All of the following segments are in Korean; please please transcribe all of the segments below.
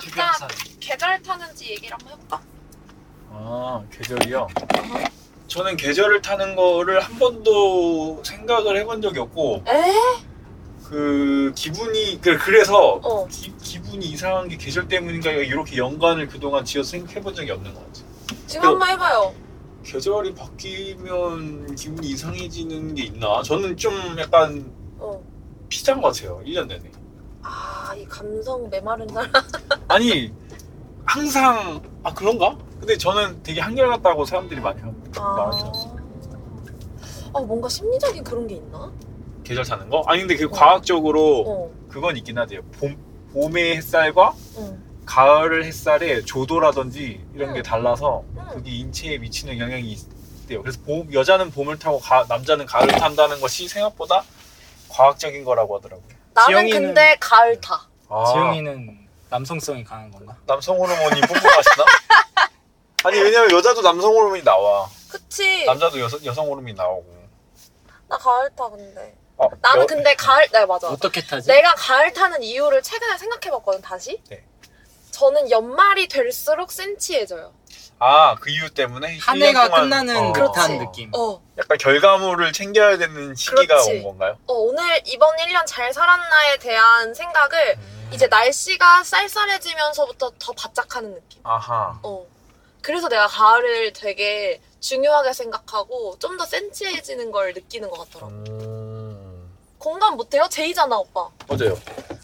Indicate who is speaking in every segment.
Speaker 1: 각자
Speaker 2: 주변
Speaker 1: 계절 타는지 얘기를 한번 해볼까?
Speaker 3: 아 계절이요? 저는 계절을 타는 거를 한 번도 생각을 해본 적이 없고
Speaker 1: 에?
Speaker 3: 그 기분이 그- 그래서
Speaker 1: 어.
Speaker 3: 기, 기분이 이상한 게 계절 때문인가 이렇게 연관을 그동안 지어서 생각해본 적이 없는 것 같아요.
Speaker 1: 지금 한번 해봐요.
Speaker 3: 계절이 바뀌면 기분이 이상해지는 게 있나? 저는 좀 약간
Speaker 1: 어.
Speaker 3: 비슷한 것 같아요. 1년 내내.
Speaker 1: 아, 이 감성 메마른 사람.
Speaker 3: 아니 항상 아 그런가? 근데 저는 되게 한결같다고 사람들이 많이
Speaker 1: 아.
Speaker 3: 많이 하죠.
Speaker 1: 아, 뭔가 심리적인 그런 게 있나?
Speaker 3: 계절 타는 거? 아니 근데 그
Speaker 1: 어.
Speaker 3: 과학적으로
Speaker 1: 어.
Speaker 3: 그건 있긴 하대요. 봄 봄의 햇살과
Speaker 1: 응.
Speaker 3: 가을 햇살의 조도라든지 이런 게
Speaker 1: 응.
Speaker 3: 달라서
Speaker 1: 응.
Speaker 3: 그게 인체에 미치는 영향이 있대요. 그래서 봄, 여자는 봄을 타고 가- 남자는 가을을 탄다는 것이 생각보다 과학적인 거라고 하더라고요.
Speaker 1: 나는
Speaker 2: 지영이는-
Speaker 1: 근데 가을 타.
Speaker 3: 아,
Speaker 2: 지영이는 남성성이 강한 건가?
Speaker 3: 남성 호르몬이 뿜뿜하시나? 아니 왜냐면 여자도 남성 호르몬이 나와.
Speaker 1: 그치?
Speaker 3: 남자도 여성, 여성 호르몬이 나오고.
Speaker 1: 나 가을 타, 근데.
Speaker 3: 어,
Speaker 1: 나는
Speaker 3: 여-
Speaker 1: 근데 가을, 네, 맞아.
Speaker 2: 어떻게 타지?
Speaker 1: 내가 가을 타는 이유를 최근에 생각해봤거든, 다시.
Speaker 3: 네.
Speaker 1: 저는 연말이 될수록 센치해져요.
Speaker 3: 아, 그 이유 때문에
Speaker 2: 한
Speaker 3: 1년
Speaker 2: 해가
Speaker 3: 동안,
Speaker 2: 끝나는
Speaker 3: 어,
Speaker 2: 듯한
Speaker 1: 그렇지.
Speaker 2: 느낌.
Speaker 1: 어.
Speaker 3: 약간 결과물을 챙겨야 되는 시기가
Speaker 1: 그렇지.
Speaker 3: 온 건가요?
Speaker 1: 어, 오늘 이번 1년 잘 살았나에 대한 생각을
Speaker 3: 음.
Speaker 1: 이제 날씨가 쌀쌀해지면서부터 더 바짝하는 느낌.
Speaker 3: 아하.
Speaker 1: 어. 그래서 내가 가을을 되게 중요하게 생각하고 좀 더 센치해지는 걸 느끼는 것 같더라고.
Speaker 3: 음.
Speaker 1: 공감 못해요? 제이잖아, 오빠.
Speaker 3: 맞아요.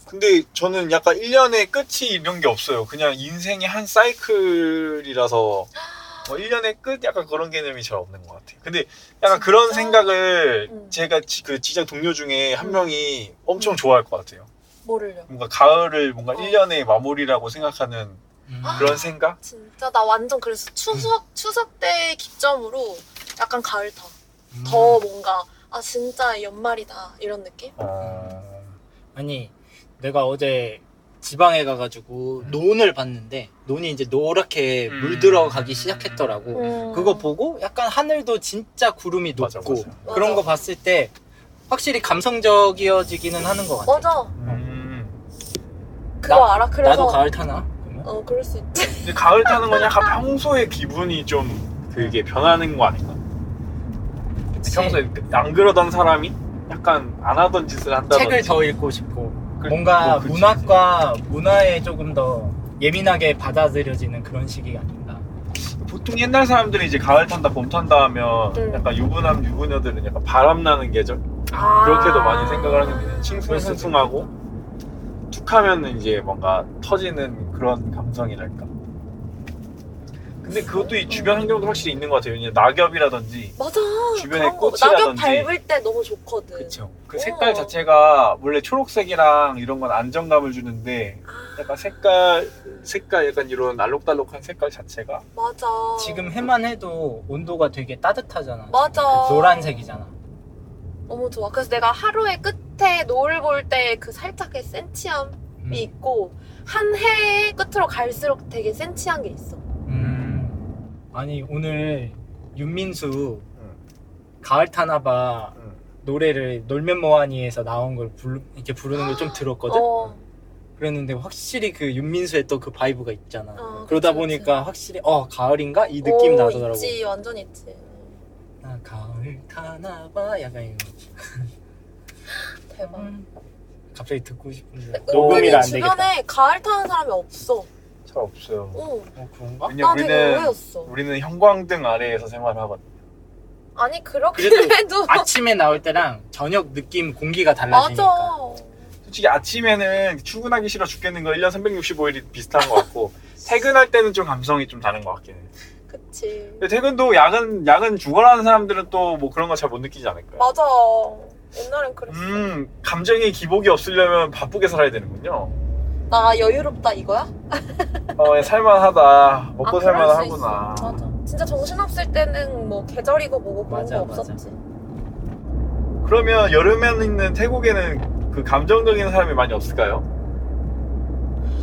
Speaker 3: 근데 저는 약간 1년의 끝이 이런 게 없어요. 그냥 인생의 한 사이클이라서 뭐 1년의 끝 약간 그런 개념이 잘 없는 것 같아요. 근데 약간 그런
Speaker 1: 진짜?
Speaker 3: 생각을
Speaker 1: 음.
Speaker 3: 제가 지- 그 직장 동료 중에 한
Speaker 1: 음.
Speaker 3: 명이 엄청 좋아할 것 같아요.
Speaker 1: 뭐를요?
Speaker 3: 뭔가 가을을 뭔가
Speaker 1: 어.
Speaker 3: 1년의 마무리라고 생각하는
Speaker 2: 음.
Speaker 3: 그런 생각?
Speaker 1: 진짜 나 완전 그래서 추석 추석 때 기점으로 약간 가을 타.
Speaker 2: 음.
Speaker 1: 더 뭔가 아 진짜 연말이다 이런 느낌?
Speaker 3: 어...
Speaker 2: 아니 내가 어제 지방에 가가지고 논을 봤는데 논이 이제 노랗게
Speaker 3: 음.
Speaker 2: 물들어가기 시작했더라고.
Speaker 1: 음.
Speaker 2: 그거 보고 약간 하늘도 진짜 구름이
Speaker 3: 맞아,
Speaker 2: 높고
Speaker 3: 맞아.
Speaker 2: 그런
Speaker 1: 맞아.
Speaker 2: 거 봤을 때 확실히 감성적이어지기는 하는 것 같아.
Speaker 1: 맞아.
Speaker 3: 음...
Speaker 1: 그거
Speaker 2: 나-
Speaker 1: 알아? 그래서
Speaker 2: 나도 가을 타나? 그러면?
Speaker 1: 어 그럴 수 있지.
Speaker 3: 근데 가을 타는 건 약간 평소의 기분이 좀 그게 변하는 거 아닌가? 평소에 안 그러던 사람이 약간 안 하던 짓을 한다든지
Speaker 2: 책을 더 읽고 싶고
Speaker 3: 그-
Speaker 2: 뭔가
Speaker 3: 뭐 그치,
Speaker 2: 문학과 문화에 조금 더 예민하게 받아들여지는 그런 시기 아닌가.
Speaker 3: 보통 옛날 사람들이 이제 가을 탄다 봄 탄다 하면
Speaker 1: 음.
Speaker 3: 약간 유부남 유부녀들은 약간 바람 나는 계절
Speaker 1: 아.
Speaker 3: 그렇게도 많이 생각을 하는데 싱숭생숭하고 툭 하면 이제 뭔가 터지는 그런 감성이랄까 근데 그것도 이 주변 환경도 확실히 있는 것 같아요 왜냐면 낙엽이라든지
Speaker 1: 맞아.
Speaker 3: 주변에
Speaker 1: 그런 거.
Speaker 3: 꽃이라든지.
Speaker 1: 낙엽 밟을 때 너무 좋거든.
Speaker 3: 그쵸 그 색깔
Speaker 1: 어.
Speaker 3: 자체가 원래 초록색이랑 이런 건 안정감을 주는데
Speaker 1: 아,
Speaker 3: 약간 색깔 색깔 약간 이런 알록달록한 색깔 자체가
Speaker 1: 맞아.
Speaker 2: 지금 해만 해도 온도가 되게 따뜻하잖아.
Speaker 1: 맞아.
Speaker 2: 그 노란색이잖아.
Speaker 1: 너무 좋아. 그래서 내가 하루의 끝 에 노을 볼 때 그 살짝의 센치함이
Speaker 2: 음.
Speaker 1: 있고 한 해의 끝으로 갈수록 되게 센치한 게 있어.
Speaker 2: 음. 아니 오늘 윤민수
Speaker 3: 음.
Speaker 2: 가을 타나봐
Speaker 3: 음.
Speaker 2: 노래를 놀면 뭐하니에서 나온 걸 부르, 이렇게 부르는 걸 좀 들었거든.
Speaker 1: 어.
Speaker 2: 그랬는데 확실히 그 윤민수의 또 그 vibe가 있잖아.
Speaker 1: 어,
Speaker 2: 그러다
Speaker 1: 그치,
Speaker 2: 보니까 확실히 어 가을인가 이 느낌
Speaker 1: 오,
Speaker 2: 나더라고.
Speaker 1: 있지, 완전 있지.
Speaker 2: 나 가을 타나봐 약간 이런.
Speaker 1: 대박.
Speaker 2: 갑자기 듣고 싶은데 녹음이 안 되겠다.
Speaker 1: 주변에 가을 타는 사람이 없어.
Speaker 3: 잘 없어요
Speaker 1: 어.
Speaker 2: 어 그런가?
Speaker 1: 나 되게
Speaker 3: 우리는
Speaker 1: 의외였어.
Speaker 3: 우리는 형광등 아래에서 생활하거든
Speaker 1: 아니
Speaker 2: 그래도
Speaker 1: 해도
Speaker 2: 아침에 나올 때랑 저녁 느낌 공기가 달라지니까.
Speaker 1: 맞아.
Speaker 3: 솔직히 아침에는 출근하기 싫어 죽겠는 거 1년 365일이 비슷한 것 같고 퇴근할 때는 좀 감성이 좀 다른 것 같긴 해
Speaker 1: 그치.
Speaker 3: 근데 퇴근도 야근 야근 죽어라는 사람들은 또 뭐 그런 거 잘 못 느끼지 않을까요?
Speaker 1: 맞아. 옛날엔 그랬어.
Speaker 3: 음 감정의 기복이 없으려면 바쁘게 살아야 되는군요
Speaker 1: 나 여유롭다 이거야?
Speaker 3: 어 살만하다 먹고
Speaker 1: 아, 그럴 수
Speaker 3: 살만하구나
Speaker 1: 있어. 맞아. 진짜 정신 없을 때는 뭐 계절이고 뭐고 그런
Speaker 2: 맞아,
Speaker 1: 거
Speaker 2: 맞아.
Speaker 1: 없었지.
Speaker 3: 그러면 여름에 있는 태국에는 그 감정적인 사람이 많이 없을까요?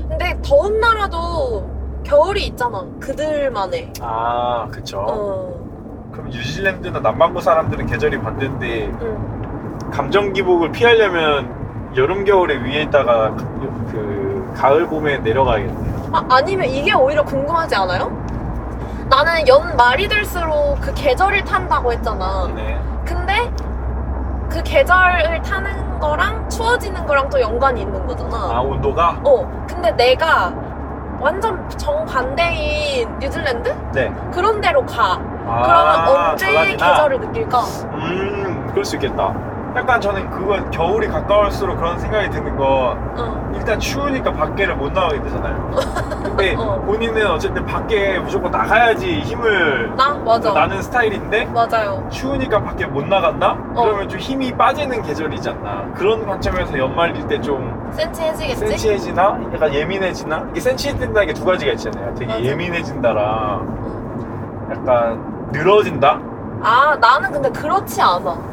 Speaker 1: 근데 더운 나라도 겨울이 있잖아. 그들만의.
Speaker 3: 아 그쵸
Speaker 1: 어.
Speaker 3: 그럼 뉴질랜드나 남반구 사람들은 계절이 반대인데
Speaker 1: 응.
Speaker 3: 감정 기복을 피하려면 여름 겨울에 위에 있다가 그, 그 가을 봄에 내려가야겠네요.
Speaker 1: 아, 아니면 이게 오히려 궁금하지 않아요? 나는 연 말이 될수록 그 계절을 탄다고 했잖아.
Speaker 3: 네.
Speaker 1: 근데 그 계절을 타는 거랑 추워지는 거랑 또 연관이 있는
Speaker 3: 아
Speaker 1: 거잖아.
Speaker 3: 온도가?
Speaker 1: 어, 근데 내가 완전 정반대인 뉴질랜드?
Speaker 3: 네.
Speaker 1: 그런 데로 가.
Speaker 3: 아,
Speaker 1: 그러면 언제? 계절을 느낄까?
Speaker 3: 음, 그럴 수 있겠다. 약간 저는 그거 겨울이 가까울수록 그런 생각이 드는 거
Speaker 1: 어.
Speaker 3: 일단 추우니까 밖에를 못 나가게 되잖아요. 근데
Speaker 1: 어.
Speaker 3: 본인은 어쨌든 밖에 무조건 나가야지 힘을
Speaker 1: 나? 맞아.
Speaker 3: 나는 스타일인데
Speaker 1: 맞아요.
Speaker 3: 추우니까 밖에 못 나간다?
Speaker 1: 어.
Speaker 3: 그러면 좀 힘이 빠지는 계절이지 않나. 그런 관점에서 연말일 때 좀
Speaker 1: 센치해지겠지?
Speaker 3: 센치해지나? 약간 예민해지나? 이게 센치해진다는 게 두 가지가 있잖아요. 되게
Speaker 1: 맞아.
Speaker 3: 예민해진다랑 약간 늘어진다?
Speaker 1: 아, 나는 근데 그렇지 않아.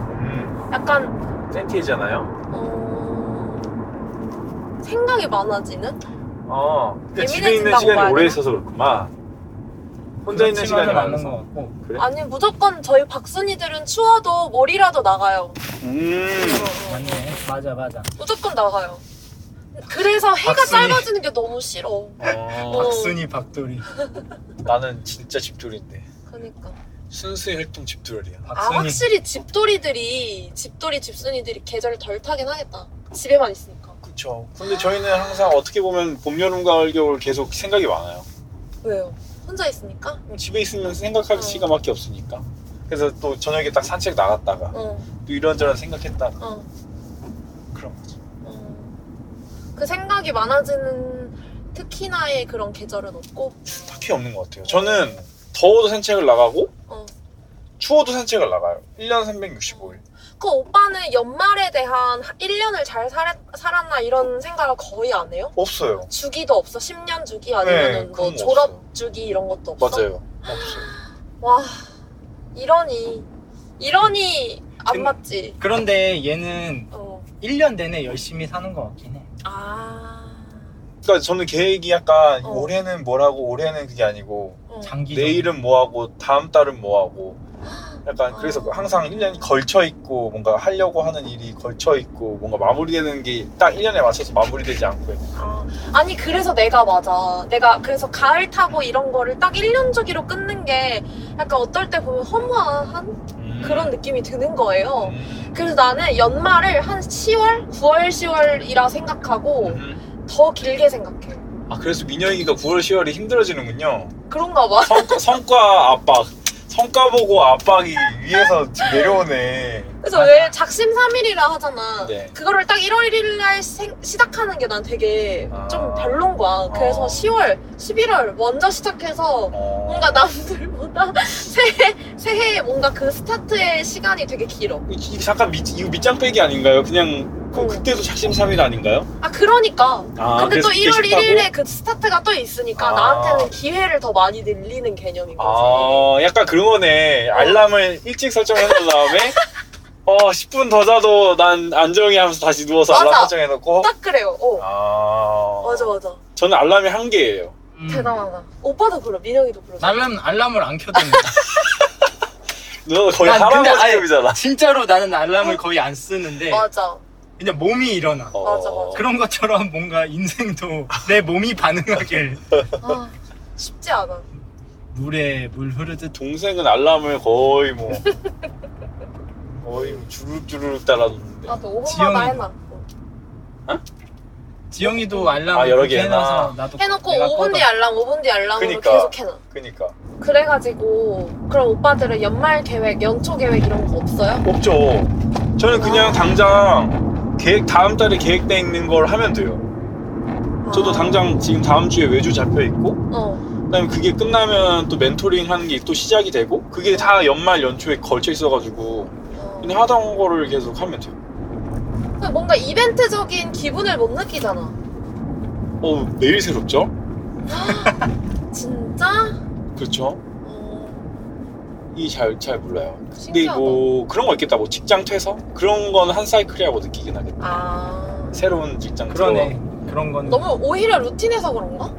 Speaker 3: 음,
Speaker 1: 약간,
Speaker 3: 센티해잖아요.
Speaker 1: 어... 생각이 많아지는?
Speaker 3: 어, 그러니까 집에 있는
Speaker 1: 예민해진다고
Speaker 3: 시간이 오래
Speaker 1: 되나?
Speaker 3: 있어서 그렇구만. 혼자 있는 시간이 많아서.
Speaker 2: 것 같고.
Speaker 3: 그래?
Speaker 1: 아니, 무조건 저희 박순이들은 추워도 머리라도 나가요.
Speaker 3: 음.
Speaker 2: 맞네. 맞아, 맞아.
Speaker 1: 무조건 나가요. 그래서 해가
Speaker 2: 박순이.
Speaker 1: 짧아지는 게 너무 싫어.
Speaker 3: 어,
Speaker 2: 박순이, 박돌이.
Speaker 3: 나는 진짜 집돌이인데.
Speaker 1: 그니까.
Speaker 3: 순수의 활동 집돌이야.
Speaker 1: 아,
Speaker 2: 박순이.
Speaker 1: 확실히 집돌이들이, 집돌이, 집순이들이 계절 덜 타긴 하겠다. 집에만 있으니까.
Speaker 3: 그쵸. 근데 저희는 항상 어떻게 보면 봄, 여름, 가을, 겨울 계속 생각이 많아요.
Speaker 1: 왜요? 혼자 있으니까?
Speaker 3: 집에 있으면 생각할
Speaker 1: 어.
Speaker 3: 시간밖에 없으니까. 그래서 또 저녁에 딱 산책 나갔다가
Speaker 1: 어,
Speaker 3: 또 이런저런 생각했다가
Speaker 1: 어,
Speaker 3: 그런 거죠.
Speaker 1: 어. 그 생각이 많아지는 특히나의 그런 계절은 없고,
Speaker 3: 딱히 없는 것 같아요. 저는 더워도 산책을 나가고
Speaker 1: 어.
Speaker 3: 추워도 산책을 나가요. 1년 365일.
Speaker 1: 그 오빠는 연말에 대한 1년을 잘 살, 살았나 이런 생각을 거의 안 해요?
Speaker 3: 없어요.
Speaker 1: 주기도 없어? 10년 주기?
Speaker 3: 네,
Speaker 1: 아니면 뭐
Speaker 3: 그런 거
Speaker 1: 졸업
Speaker 3: 없어요.
Speaker 1: 주기 이런 것도 없어?
Speaker 3: 맞아요. 없어요.
Speaker 1: 와, 이러니. 이러니 안
Speaker 2: 근-
Speaker 1: 맞지?
Speaker 2: 그런데 얘는
Speaker 1: 어.
Speaker 2: 1년 내내 열심히 사는 것 같긴 해.
Speaker 1: 아.
Speaker 3: 그러니까 저는 계획이 약간
Speaker 1: 어.
Speaker 3: 올해는 뭐라고 올해는 그게 아니고
Speaker 1: 어.
Speaker 2: 장기.
Speaker 3: 내일은 뭐 하고 다음 달은 뭐 하고 약간 그래서
Speaker 1: 아.
Speaker 3: 항상 1년이 걸쳐 있고 뭔가 하려고 하는 일이 걸쳐 있고 뭔가 마무리되는 게 딱 1년에 맞춰서 마무리되지 않고
Speaker 1: 아, 아니 그래서 내가 맞아. 내가 그래서 가을 타고 이런 거를 딱 1년 주기로 끊는 게 약간 어떨 때 보면 허무한
Speaker 3: 음.
Speaker 1: 그런 느낌이 드는 거예요.
Speaker 3: 음.
Speaker 1: 그래서 나는 연말을 한 10월? 9월, 10월이라 생각하고
Speaker 3: 음.
Speaker 1: 더 길게 생각해.
Speaker 3: 아 그래서 민영이가 9월 10월이 힘들어지는군요
Speaker 1: 그런가 봐.
Speaker 3: 성과, 성과 압박 성과 보고 압박이 위에서 지금 내려오네
Speaker 1: 그래서. 왜 작심 삼일이라 하잖아.
Speaker 3: 네.
Speaker 1: 그거를 딱 1월 1일 날 생- 시작하는 게 난 되게
Speaker 3: 아.
Speaker 1: 좀 별론 거야. 그래서
Speaker 3: 어.
Speaker 1: 10월, 11월 먼저 시작해서
Speaker 3: 어.
Speaker 1: 뭔가 남들 보다 새해, 새해 뭔가 그 스타트의 시간이 되게 길어.
Speaker 3: 이- 잠깐 밑, 이거 밑장 빼기 아닌가요? 그냥 그,
Speaker 1: 어.
Speaker 3: 그때도 작심삼일 아닌가요?
Speaker 1: 아, 그러니까.
Speaker 3: 아,
Speaker 1: 근데
Speaker 3: 그래서
Speaker 1: 또
Speaker 3: 그때
Speaker 1: 1월
Speaker 3: 싫다고?
Speaker 1: 1일에 그 스타트가 또 있으니까
Speaker 3: 아.
Speaker 1: 나한테는 기회를 더 많이 늘리는 개념인 거지.
Speaker 3: 아, 약간 그런 거네. 알람을 일찍 설정해 놓은 다음에, 어, 10분 더 자도 난 안정이 하면서 다시 누워서 알람
Speaker 1: 맞아.
Speaker 3: 설정해 놓고.
Speaker 1: 딱 그래요. 어.
Speaker 3: 아.
Speaker 1: 맞아, 맞아.
Speaker 3: 저는 알람이 한 개예요.
Speaker 2: 음.
Speaker 1: 대단하다. 오빠도 그래. 민영이도 그러죠.
Speaker 2: 나는 알람을 안 켜뒀네.
Speaker 3: 누나도 거의
Speaker 2: 난 근데 아예
Speaker 3: 할아버지급이잖아.
Speaker 2: 진짜로 나는 알람을 거의 안 쓰는데
Speaker 1: 맞아.
Speaker 2: 그냥 몸이 일어나.
Speaker 3: 어.
Speaker 1: 맞아, 맞아.
Speaker 2: 그런 것처럼 뭔가 인생도 내 몸이 반응하길
Speaker 1: 아, 쉽지 않아.
Speaker 2: 물에 물 흐르듯
Speaker 3: 동생은 알람을 거의 뭐, 거의 뭐 주룩주룩 따라놓는데.
Speaker 1: 나도 5분마다
Speaker 2: 지영이.
Speaker 1: 해놔.
Speaker 2: 지영이도 알람
Speaker 3: 아, 여러 개 해놔.
Speaker 2: 해놔서 나도
Speaker 1: 해놓고
Speaker 2: 내가
Speaker 1: 5분 뒤
Speaker 2: 꺼둬.
Speaker 1: 알람, 5분 뒤 알람으로
Speaker 3: 그니까.
Speaker 1: 계속 해놔.
Speaker 3: 그니까.
Speaker 1: 그래가지고 그럼 오빠들은 연말 계획, 연초 계획 이런 거 없어요?
Speaker 3: 없죠. 저는 그냥 당장 계획, 다음 달에 계획돼 있는 걸 하면 돼요. 저도
Speaker 1: 아.
Speaker 3: 당장 지금 다음 주에 외주 잡혀 있고,
Speaker 1: 어.
Speaker 3: 그다음에 그게 끝나면 또 멘토링 하는 게 또 시작이 되고 그게 다 연말 연초에 걸쳐 있어가지고
Speaker 1: 어.
Speaker 3: 그냥 하던 거를 계속 하면 돼요.
Speaker 1: 근데 뭔가 이벤트적인 기분을 못 느끼잖아.
Speaker 3: 어 매일 새롭죠?
Speaker 1: 진짜?
Speaker 3: 그렇죠?
Speaker 1: 어.
Speaker 3: 이잘잘 몰라요. 근데
Speaker 1: 신기하다.
Speaker 3: 뭐 그런 거 있겠다. 뭐 직장 퇴사 그런 건 한 사이클이라고 느끼긴 하겠다.
Speaker 1: 아.
Speaker 3: 새로운 직장
Speaker 2: 그러네 그런 거는
Speaker 1: 너무 오히려 루틴에서 그런가?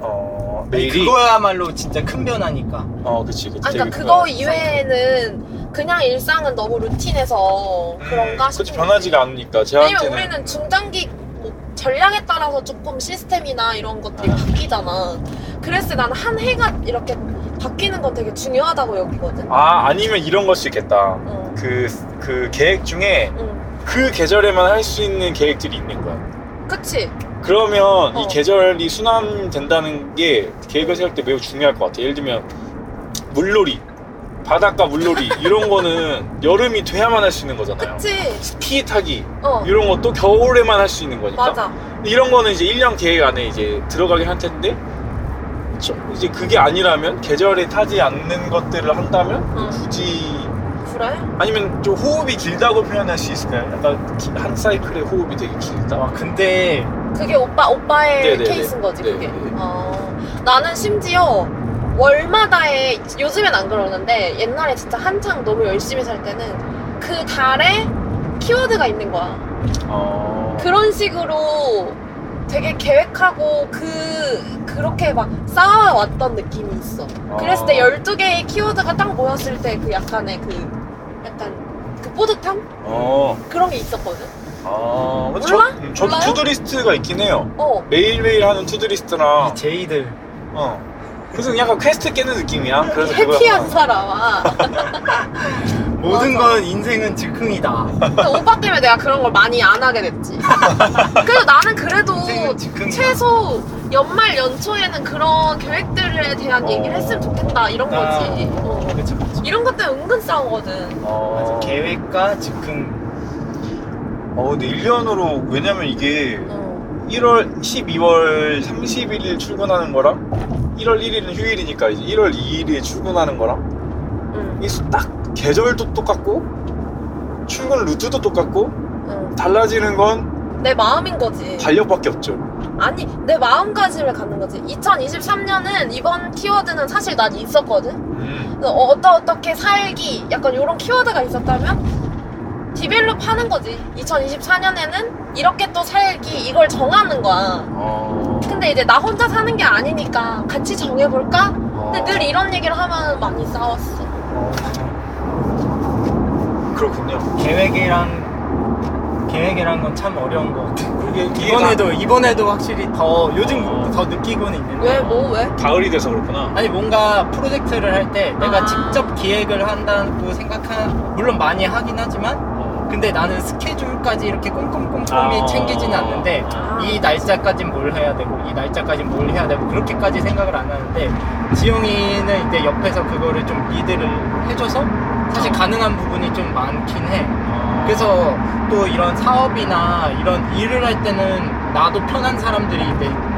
Speaker 3: 어
Speaker 2: 아니,
Speaker 3: 매일이
Speaker 2: 그거야말로 진짜 큰 변화니까
Speaker 3: 어 그치 그치.
Speaker 1: 아, 그러니까
Speaker 3: 되게
Speaker 1: 그거
Speaker 3: 큰
Speaker 1: 이외에는 그냥 일상은 너무 루틴해서. 그런가
Speaker 3: 음, 그치
Speaker 1: 싶은데.
Speaker 3: 변하지가 않으니까
Speaker 1: 왜냐면 우리는 중장기 뭐 전략에 따라서 조금 시스템이나 이런 것들이 바뀌잖아. 그랬을 때 나는 한 해가 이렇게 바뀌는 건 되게 중요하다고 여기거든.
Speaker 3: 아 아니면 이런 걸 수 있겠다.
Speaker 1: 응,
Speaker 3: 그그 계획 중에
Speaker 1: 응.
Speaker 3: 그 계절에만 할 수 있는 계획들이 있는 거야.
Speaker 1: 그치?
Speaker 3: 그러면
Speaker 1: 어.
Speaker 3: 이 계절이 순환된다는 게 계획을 세울 때 매우 중요할 것 같아. 예를 들면 물놀이, 바닷가 물놀이 이런 거는 여름이 돼야만 할 수 있는 거잖아요.
Speaker 1: 그치?
Speaker 3: 스키 타기
Speaker 1: 어,
Speaker 3: 이런 것도 겨울에만 할 수 있는 거니까.
Speaker 1: 맞아.
Speaker 3: 이런 거는 이제 1년 계획 안에 이제 들어가긴 할 텐데 저- 이제 그게 아니라면 계절에 타지 않는 것들을 한다면
Speaker 1: 응.
Speaker 3: 굳이
Speaker 1: 그래?
Speaker 3: 아니면 좀 호흡이 길다고 표현할 수 있을까요? 약간 기- 한 사이클의 호흡이 되게 길다.
Speaker 2: 아 근데
Speaker 1: 그게 오빠, 오빠의
Speaker 3: 네네네.
Speaker 1: 케이스인 거지,
Speaker 3: 네,
Speaker 1: 그게.
Speaker 3: 네.
Speaker 1: 어, 나는 심지어 월마다의, 요즘엔 안 그러는데 옛날에 진짜 한창 너무 열심히 살 때는 그 달에 키워드가 있는 거야.
Speaker 3: 어...
Speaker 1: 그런 식으로 되게 계획하고 그, 그렇게 막 쌓아왔던 느낌이 있어. 그랬을 때
Speaker 3: 어.
Speaker 1: 12개의 키워드가 딱 모였을 때 그 약간의 그, 약간 그 뿌듯함?
Speaker 3: 어...
Speaker 1: 그런 게 있었거든.
Speaker 3: 아...
Speaker 1: 몰라?
Speaker 3: 저, 음, 저도
Speaker 1: 몰라요?
Speaker 3: to-do list가 있긴 해요.
Speaker 1: 어.
Speaker 3: 매일매일 하는 to-do list랑
Speaker 2: 이 J들
Speaker 3: 어. 그래서 약간 퀘스트 깨는 느낌이야. 그래서
Speaker 1: happy한 사람아.
Speaker 2: 모든
Speaker 1: 맞아.
Speaker 2: 건 인생은 즉흥이다.
Speaker 1: 근데 오빠 때문에 내가 그런 걸 많이 안 하게 됐지. 그래도 나는 그래도. 최소 연말 연초에는 그런 계획들에 대한
Speaker 3: 어.
Speaker 1: 얘기를 했으면 좋겠다 이런 거지.
Speaker 2: 아,
Speaker 1: 어.
Speaker 2: 그쵸 그쵸.
Speaker 1: 이런 것 때문에 은근 싸우거든.
Speaker 3: 어...
Speaker 2: 계획과 즉흥.
Speaker 3: 어, 근데 1년으로 왜냐면 이게
Speaker 1: 어.
Speaker 3: 1월 12월 31일 출근하는 거랑 1월 1일은 휴일이니까 이제 1월 2일에 출근하는 거랑
Speaker 1: 응.
Speaker 3: 이게 딱 계절도 똑같고 출근 루트도 똑같고
Speaker 1: 응.
Speaker 3: 달라지는 건
Speaker 1: 내 마음인 거지.
Speaker 3: 달력밖에 없죠.
Speaker 1: 아니 내 마음가짐을 갖는 거지. 2023년은 이번 키워드는 사실 난 있었거든.
Speaker 3: 음.
Speaker 1: 그래서 어, 어떠 어떻게 살기 약간 이런 키워드가 있었다면 디벨롭 하는 거지 2024년에는 이렇게 또 살기 이걸 정하는 거야
Speaker 3: 어...
Speaker 1: 근데 이제 나 혼자 사는 게 아니니까 같이 정해볼까? 근데 늘 이런 얘기를 하면 많이 싸웠어
Speaker 3: 그렇군요.
Speaker 2: 계획이랑 계획이란 건 참 어려운 것 같아.
Speaker 3: 그게
Speaker 2: 이번에도 이번에도 확실히 더 요즘
Speaker 3: 어.
Speaker 2: 더 느끼고는 있는데.
Speaker 1: 왜 뭐 왜?
Speaker 3: 다 가을이 돼서 그렇구나.
Speaker 2: 아니 뭔가 프로젝트를 할 때 내가
Speaker 1: 아.
Speaker 2: 직접 기획을 한다고 생각한 물론 많이 하긴 하지만 근데 나는 스케줄까지 이렇게 꼼꼼꼼꼼히
Speaker 3: 아.
Speaker 2: 챙기지는 않는데
Speaker 1: 아.
Speaker 2: 이 날짜까진 뭘 해야 되고 이 날짜까진 뭘 해야 되고 그렇게까지 생각을 안 하는데 지영이는 이제 옆에서 그거를 좀 리드를 해줘서 사실 가능한 부분이 좀 많긴 해. 그래서 또 이런 사업이나 이런 일을 할 때는 나도 편한 사람들이 이제 좀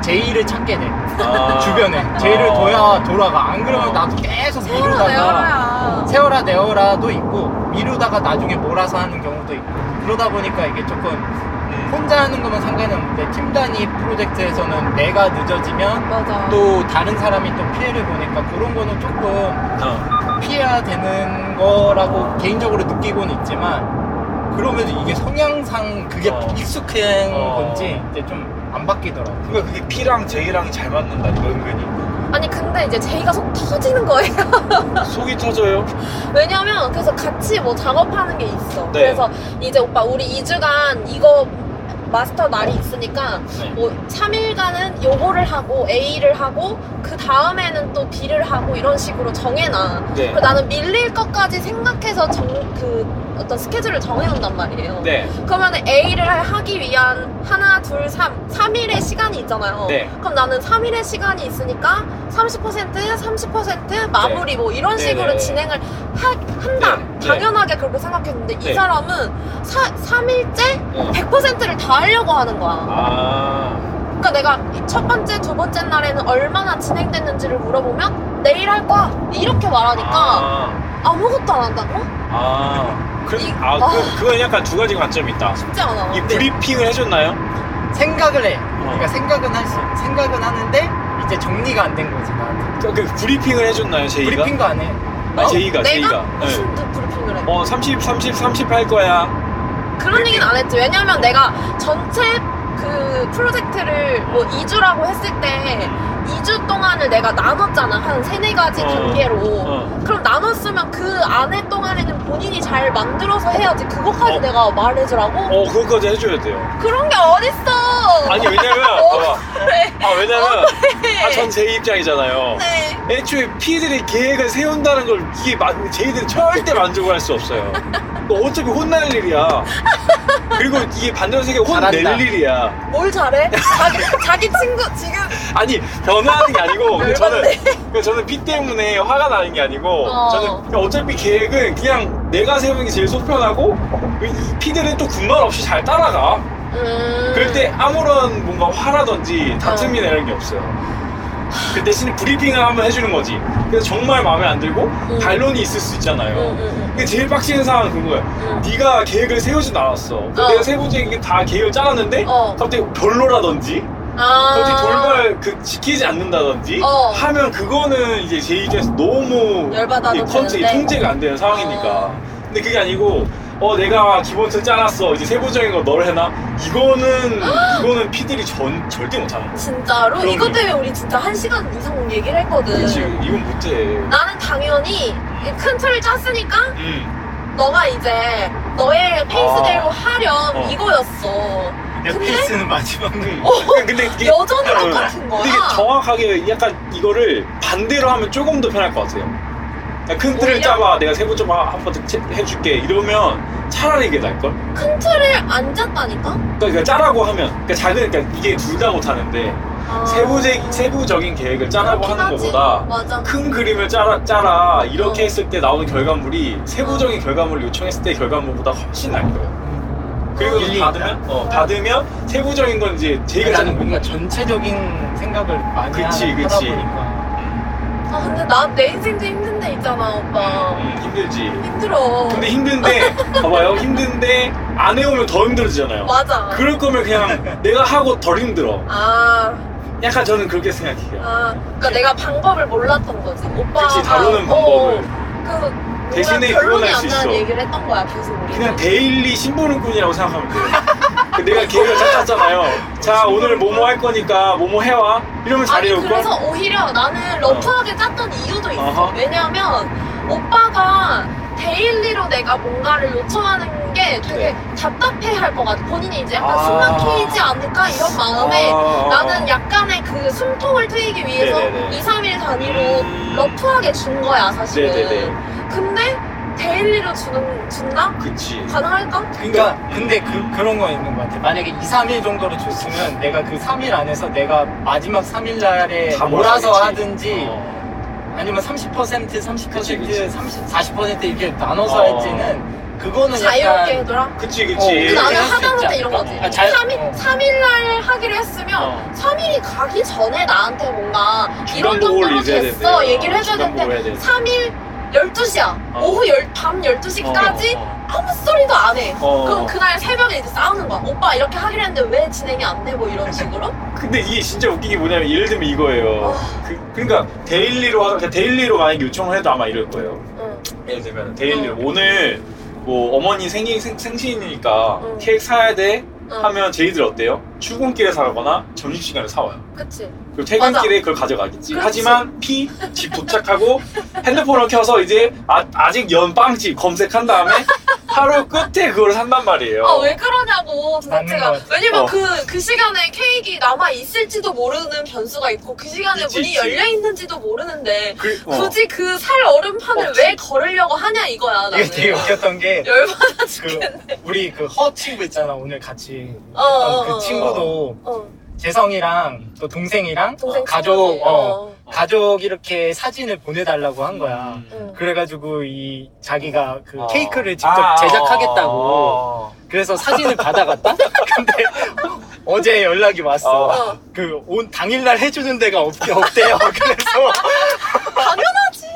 Speaker 2: 제의를 찾게 돼.
Speaker 3: 아.
Speaker 2: 주변에 제의를
Speaker 3: 아.
Speaker 2: 둬야 돌아가. 안 그러면
Speaker 3: 어.
Speaker 2: 나도 계속
Speaker 1: 세월아
Speaker 2: 미루다가
Speaker 1: 내월아야
Speaker 2: 세월아 내월아도 있고 미루다가 나중에 몰아서 하는 경우도 있고 그러다 보니까 이게 조금
Speaker 3: 음.
Speaker 2: 혼자 하는 거면 상관이 없는데 팀 단위 프로젝트에서는 내가 늦어지면
Speaker 1: 맞아
Speaker 2: 또 다른 사람이 또 피해를 보니까 그런 거는 조금
Speaker 3: 어.
Speaker 2: 피해야 되는 거라고 개인적으로 느끼고는 있지만 그러면서 이게 성향상 그게
Speaker 3: 어.
Speaker 2: 익숙한
Speaker 3: 어.
Speaker 2: 건지 이제 좀 안 바뀌더라고.
Speaker 3: 그러니까 그게 P랑 J랑 잘 맞는다니까 은근히.
Speaker 1: 아니 근데 이제 제이가 속 터지는 거예요
Speaker 3: 속이 터져요.
Speaker 1: 왜냐면 그래서 같이 뭐 작업하는 게 있어
Speaker 3: 네.
Speaker 1: 그래서 이제 오빠 우리 2주간 이거 마스터 날이 있으니까
Speaker 3: 네.
Speaker 1: 뭐 3일간은 요거를 하고 A를 하고 그 다음에는 또 B를 하고 이런 식으로 정해놔.
Speaker 3: 네.
Speaker 1: 그래서 나는 밀릴 것까지 생각해서 정, 그 어떤 스케줄을 정해놓는단 말이에요.
Speaker 3: 네.
Speaker 1: 그러면 A를 하기 위한 하나, 둘, 삼, 3일의 시간이 있잖아요.
Speaker 3: 네.
Speaker 1: 그럼 나는 3일의 시간이 있으니까 30%, 30% 마무리 뭐 이런
Speaker 3: 네,
Speaker 1: 식으로
Speaker 3: 네.
Speaker 1: 진행을 하, 한다.
Speaker 3: 네, 네.
Speaker 1: 당연하게 그렇게 생각했는데 이
Speaker 3: 네.
Speaker 1: 사람은 사, 3일째
Speaker 3: 네.
Speaker 1: 100%를 다 하려고 하는 거야.
Speaker 3: 아.
Speaker 1: 그러니까 내가 첫 번째, 두 번째 날에는 얼마나 진행됐는지를 물어보면 내일 할 거야. 이렇게 말하니까
Speaker 3: 아.
Speaker 1: 아무것도 안 한다고?
Speaker 3: 아. 그,
Speaker 1: 이-
Speaker 3: 아,
Speaker 1: 아.
Speaker 3: 그, 그건 약간 두 가지 관점이 있다.
Speaker 1: 쉽지 않아.
Speaker 3: 이 브리핑을 해줬나요?
Speaker 2: 생각을 해.
Speaker 3: 어.
Speaker 2: 그러니까 생각은 할 수, 생각은 하는데 이제 정리가 안 된 거지 나한테.
Speaker 3: 그, 그 브리핑을 해줬나요, 제이가?
Speaker 2: 브리핑도 안 해.
Speaker 3: 아, 제이가,
Speaker 1: 내가
Speaker 3: 제이가.
Speaker 1: 무슨 또 브리핑을 해?
Speaker 3: 어, 30, 30, 30 할 거야.
Speaker 1: 그런 얘기는 안 했지. 왜냐면 내가 전체 그 프로젝트를 뭐 2주라고 했을 때 2주 동안을 내가 나눴잖아. 한 세네 가지
Speaker 3: 어.
Speaker 1: 단계로.
Speaker 3: 어.
Speaker 1: 그럼 나눴으면 그 안에 동안에는 본인이 잘 만들어서 해야지. 그것까지
Speaker 3: 어.
Speaker 1: 내가 말해주라고?
Speaker 3: 어 그것까지 해줘야 돼요.
Speaker 1: 그런 게 어딨어!
Speaker 3: 아니 왜냐면
Speaker 1: 어,
Speaker 3: 봐봐.
Speaker 1: 그래.
Speaker 3: 아 왜냐면
Speaker 1: 네.
Speaker 3: 아, 전 제 입장이잖아요.
Speaker 1: 네.
Speaker 3: 애초에 피들이 계획을 세운다는 걸 이게 만, 저희들은 절대 만족을 할 수 없어요. 너 어차피 혼날 일이야. 그리고 이게 반전 세계 혼낼
Speaker 2: 잘한다.
Speaker 3: 일이야.
Speaker 1: 뭘 잘해? 자기, 자기 친구 지금
Speaker 3: 아니 변화하는 게 아니고 저는
Speaker 1: 열받네.
Speaker 3: 그러니까 저는 피 때문에 화가 나는 게 아니고
Speaker 1: 어.
Speaker 3: 저는 그냥 어차피 계획은 그냥 내가 세우는 게 제일 속편하고 이 P들은 또 군말 없이 잘 따라가.
Speaker 1: 음...
Speaker 3: 그럴 때 아무런 뭔가 화라든지 다툼이나 이런 게 없어요. 그 대신에 브리핑을 한번 해주는 거지. 그래서 정말 마음에 안 들고 반론이 있을 수 있잖아요.
Speaker 1: 응, 응, 응.
Speaker 3: 근데 제일 빡치는 상황은 그거야.
Speaker 1: 응.
Speaker 3: 네가 계획을 세우진 않았어.
Speaker 1: 어.
Speaker 3: 내가 세부적인 다 계획을 짜놨는데
Speaker 1: 어.
Speaker 3: 갑자기 별로라든지
Speaker 1: 아.
Speaker 3: 갑자기 돌발 그 지키지 않는다든지
Speaker 1: 어.
Speaker 3: 하면 그거는 이제 제 입장에서 너무
Speaker 1: 열받아도
Speaker 3: 이게 컨트
Speaker 1: 되는데.
Speaker 3: 통제가 안 되는 상황이니까.
Speaker 1: 어.
Speaker 3: 근데 그게 아니고 어 내가 기본틀 짜놨어 이제 세부적인 거널 해놔 이거는 이거는 피들이 전 절대 못하는 거야.
Speaker 1: 진짜로?
Speaker 3: 그럼요.
Speaker 1: 이것 때문에 우리 진짜 한 시간 이상 얘기를 했거든.
Speaker 3: 그치 이건 못해.
Speaker 1: 나는 당연히 이큰 틀을 짰으니까
Speaker 3: 음.
Speaker 1: 너가 이제 너의 페이스대로
Speaker 3: 아.
Speaker 1: 하렴
Speaker 3: 어.
Speaker 1: 이거였어.
Speaker 2: 내
Speaker 1: 근데?
Speaker 2: 페이스는 마지막
Speaker 3: 음.
Speaker 1: 어.
Speaker 3: 근데 이게
Speaker 1: 여전히
Speaker 3: 어.
Speaker 1: 똑같은 거야.
Speaker 3: 근데 이게 정확하게 약간 이거를 반대로 하면 조금 더 편할 것 같아요. 그냥 큰 틀을
Speaker 1: 오히려?
Speaker 3: 짜봐. 내가 세부 좀 한번 해줄게. 이러면 차라리 이게 나을걸?
Speaker 1: 큰 틀을 안 짰다니까?
Speaker 3: 그러니까 짜라고 하면, 그러니까 작은, 그러니까 이게 둘 다 못하는데,
Speaker 1: 아.
Speaker 3: 세부적, 세부적인 계획을 짜라고 하는
Speaker 1: 하지.
Speaker 3: 것보다
Speaker 1: 맞아.
Speaker 3: 큰 그림을 짜라, 짜라 이렇게
Speaker 1: 어.
Speaker 3: 했을 때 나오는 결과물이 세부적인 결과물을 요청했을 때 결과물보다 훨씬 나을 거예요. 그리고
Speaker 2: 일리
Speaker 3: 받으면, 어, 받으면 세부적인 건 이제 제가
Speaker 2: 나는. 뭔가 전체적인 생각을 많이
Speaker 3: 그치,
Speaker 2: 하다
Speaker 3: 그치.
Speaker 2: 보니까
Speaker 1: 아 근데 난내 인생도 힘든데 있잖아 오빠.
Speaker 3: 음, 힘들지.
Speaker 1: 힘들어.
Speaker 3: 근데 힘든데 봐봐요 힘든데 안 해오면 더 힘들어지잖아요
Speaker 1: 맞아.
Speaker 3: 그럴 거면 그냥 내가 하고 덜 힘들어
Speaker 1: 아,
Speaker 3: 약간 저는 그렇게 생각해요
Speaker 1: 아, 그러니까 내가 방법을 몰랐던 거지. 오빠가
Speaker 3: 그치, 다루는
Speaker 1: 어,
Speaker 3: 방법을.
Speaker 1: 그래서
Speaker 3: 대신에 그건
Speaker 1: 결론이 알수안 나는
Speaker 3: 있어.
Speaker 1: 얘기를 했던 거야 계속.
Speaker 3: 그냥 데일리 신보는꾼이라고 생각하면 돼요. 그 내가 계획을 짜 짰잖아요. 자 오늘 뭐뭐 할 거니까 뭐뭐 해와. 이러면
Speaker 1: 아니
Speaker 3: 잘해올 걸
Speaker 1: 그래서 오히려 나는 rough하게 짰던 이유도 있어. 왜냐면 오빠가 daily로 내가 뭔가를 요청하는 게 되게
Speaker 3: 네.
Speaker 1: 답답해 할 것 같아. 본인이 이제 약간
Speaker 3: 아.
Speaker 1: 숨 막히지 않을까 이런 마음에
Speaker 3: 아.
Speaker 1: 나는 약간의 그 숨통을 트이기 위해서
Speaker 3: 네네네.
Speaker 1: 2, 3일 단위로
Speaker 3: 음.
Speaker 1: rough하게 준 거야 사실은.
Speaker 3: 네네네
Speaker 1: 근데 daily로 주는 준다?
Speaker 3: 그치
Speaker 1: 가능할까?
Speaker 2: 그러니까 근데 그, 그런 거 있는 것 같아 만약에 2, 3일 정도로 줬으면 내가 그 3일 안에서 내가 마지막 3일 날에
Speaker 3: 다
Speaker 2: 몰아서. 하든지
Speaker 3: 어.
Speaker 2: 아니면 30% 30%
Speaker 3: 그치, 그치.
Speaker 2: 30, 40% 이렇게 나눠서
Speaker 3: 어.
Speaker 2: 할지는 그거는
Speaker 1: 자유롭게
Speaker 2: 약간
Speaker 1: 해둬라.
Speaker 3: 그치
Speaker 2: 어,
Speaker 3: 그치
Speaker 1: 그
Speaker 2: 그렇게
Speaker 1: 나는
Speaker 2: 할수
Speaker 1: 하다못해
Speaker 2: 있지
Speaker 1: 이런
Speaker 2: 않을까?
Speaker 1: 거지.
Speaker 2: 아, 잘-
Speaker 1: 3일,
Speaker 2: 어.
Speaker 1: 3일 날 하기로 했으면
Speaker 3: 어.
Speaker 1: 3일이 가기 전에 나한테 뭔가 이런 정도로 됐어
Speaker 3: 된대.
Speaker 1: 얘기를
Speaker 3: 어,
Speaker 1: 해줘야
Speaker 3: 중간 보고 해야
Speaker 1: 되는데
Speaker 3: 돼.
Speaker 1: 3일 12시야.
Speaker 3: 어.
Speaker 1: 오후 열, 밤 12시까지
Speaker 3: 어, 어.
Speaker 1: 아무 소리도 안 해.
Speaker 3: 어.
Speaker 1: 그럼 그날 새벽에 이제 싸우는 거야. 오빠 이렇게 하기로 했는데 왜 진행이 안 돼? 뭐 이런 식으로?
Speaker 3: 근데 이게 진짜 웃긴 게 뭐냐면 예를 들면 이거예요.
Speaker 1: 아.
Speaker 3: 그, 그러니까 daily로 하다 그러니까 daily로 만약 요청을 해도 아마 이럴 거예요.
Speaker 1: 응.
Speaker 3: 예를 들면 daily로
Speaker 1: 응.
Speaker 3: 오늘 뭐 어머니 생일 생, 생신이니까
Speaker 1: 응.
Speaker 3: 케이크 사야 돼
Speaker 1: 응.
Speaker 3: 하면 J들 어때요? 출근길에 사가거나 점심시간에 사와요.
Speaker 1: 그치.
Speaker 3: 그리고 퇴근길에 그걸 가져가겠지.
Speaker 1: 그렇지.
Speaker 3: 하지만 P 집 도착하고 핸드폰을 켜서 이제 아, 아직 연 빵집 검색한 다음에 하루 끝에 그걸 산단 말이에요.
Speaker 1: 아, 왜 그러냐고, 도대체가. 왜냐면
Speaker 3: 어.
Speaker 1: 그, 그 시간에 케이크 남아 있을지도 모르는 변수가 있고, 그 시간에
Speaker 3: 있지,
Speaker 1: 문이
Speaker 3: 있지.
Speaker 1: 열려 있는지도 모르는데,
Speaker 3: 그, 어.
Speaker 1: 굳이 그 살 얼음판을
Speaker 3: 없지.
Speaker 1: 왜 걸으려고 하냐 이거야, 나는.
Speaker 2: 이게 되게 웃겼던 게
Speaker 1: 열받아
Speaker 2: 그
Speaker 1: 죽겠네.
Speaker 2: 우리 그 허 친구 있잖아 오늘 같이
Speaker 1: 어, 어,
Speaker 2: 그
Speaker 1: 어,
Speaker 2: 친구도
Speaker 1: 어.
Speaker 2: 재성이랑 또 동생이랑
Speaker 1: 동생
Speaker 2: 가족
Speaker 1: 친구지.
Speaker 2: 어,
Speaker 1: 어.
Speaker 2: 가족 이렇게 사진을 보내달라고 한 거야.
Speaker 3: 음.
Speaker 1: 응.
Speaker 2: 그래가지고 이 자기가 그
Speaker 3: 어.
Speaker 2: 케이크를 직접
Speaker 3: 아,
Speaker 2: 제작하겠다고
Speaker 3: 어.
Speaker 2: 그래서 사진을 받아갔다. 근데 어제 연락이 왔어.
Speaker 1: 어.
Speaker 2: 그 온 당일날 해주는 데가 없, 없대요. 그래서
Speaker 1: 당연하지.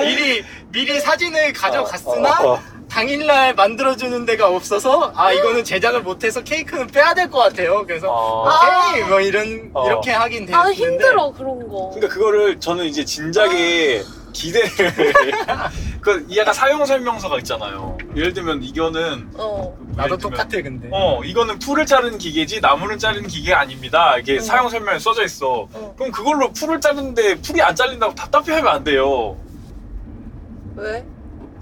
Speaker 2: 미리 미리 사진을 가져갔으나
Speaker 3: 어, 어, 어.
Speaker 2: 당일날 만들어주는 데가 없어서 아 이거는 제작을 못해서 케이크는 빼야 될 것 같아요. 그래서
Speaker 3: 어.
Speaker 2: 오케이 뭐 이런
Speaker 3: 어.
Speaker 2: 이렇게 하긴
Speaker 1: 아,
Speaker 2: 되는데
Speaker 1: 힘들어, 그런 거.
Speaker 3: 그러니까 그거를 저는 이제 진작에 기대를 그 약간 사용 설명서가 있잖아요. 예를 들면 이거는
Speaker 1: 어.
Speaker 3: 그
Speaker 2: 나도
Speaker 3: 들면
Speaker 2: 똑같아 근데.
Speaker 3: 어 이거는 풀을 자르는 기계지 나무를 자르는 기계 아닙니다. 이게
Speaker 1: 응.
Speaker 3: 사용 설명에 써져 있어.
Speaker 1: 어.
Speaker 3: 그럼 그걸로 풀을 자르는데 풀이 안 잘린다고 답답해하면 안 돼요.
Speaker 1: 왜?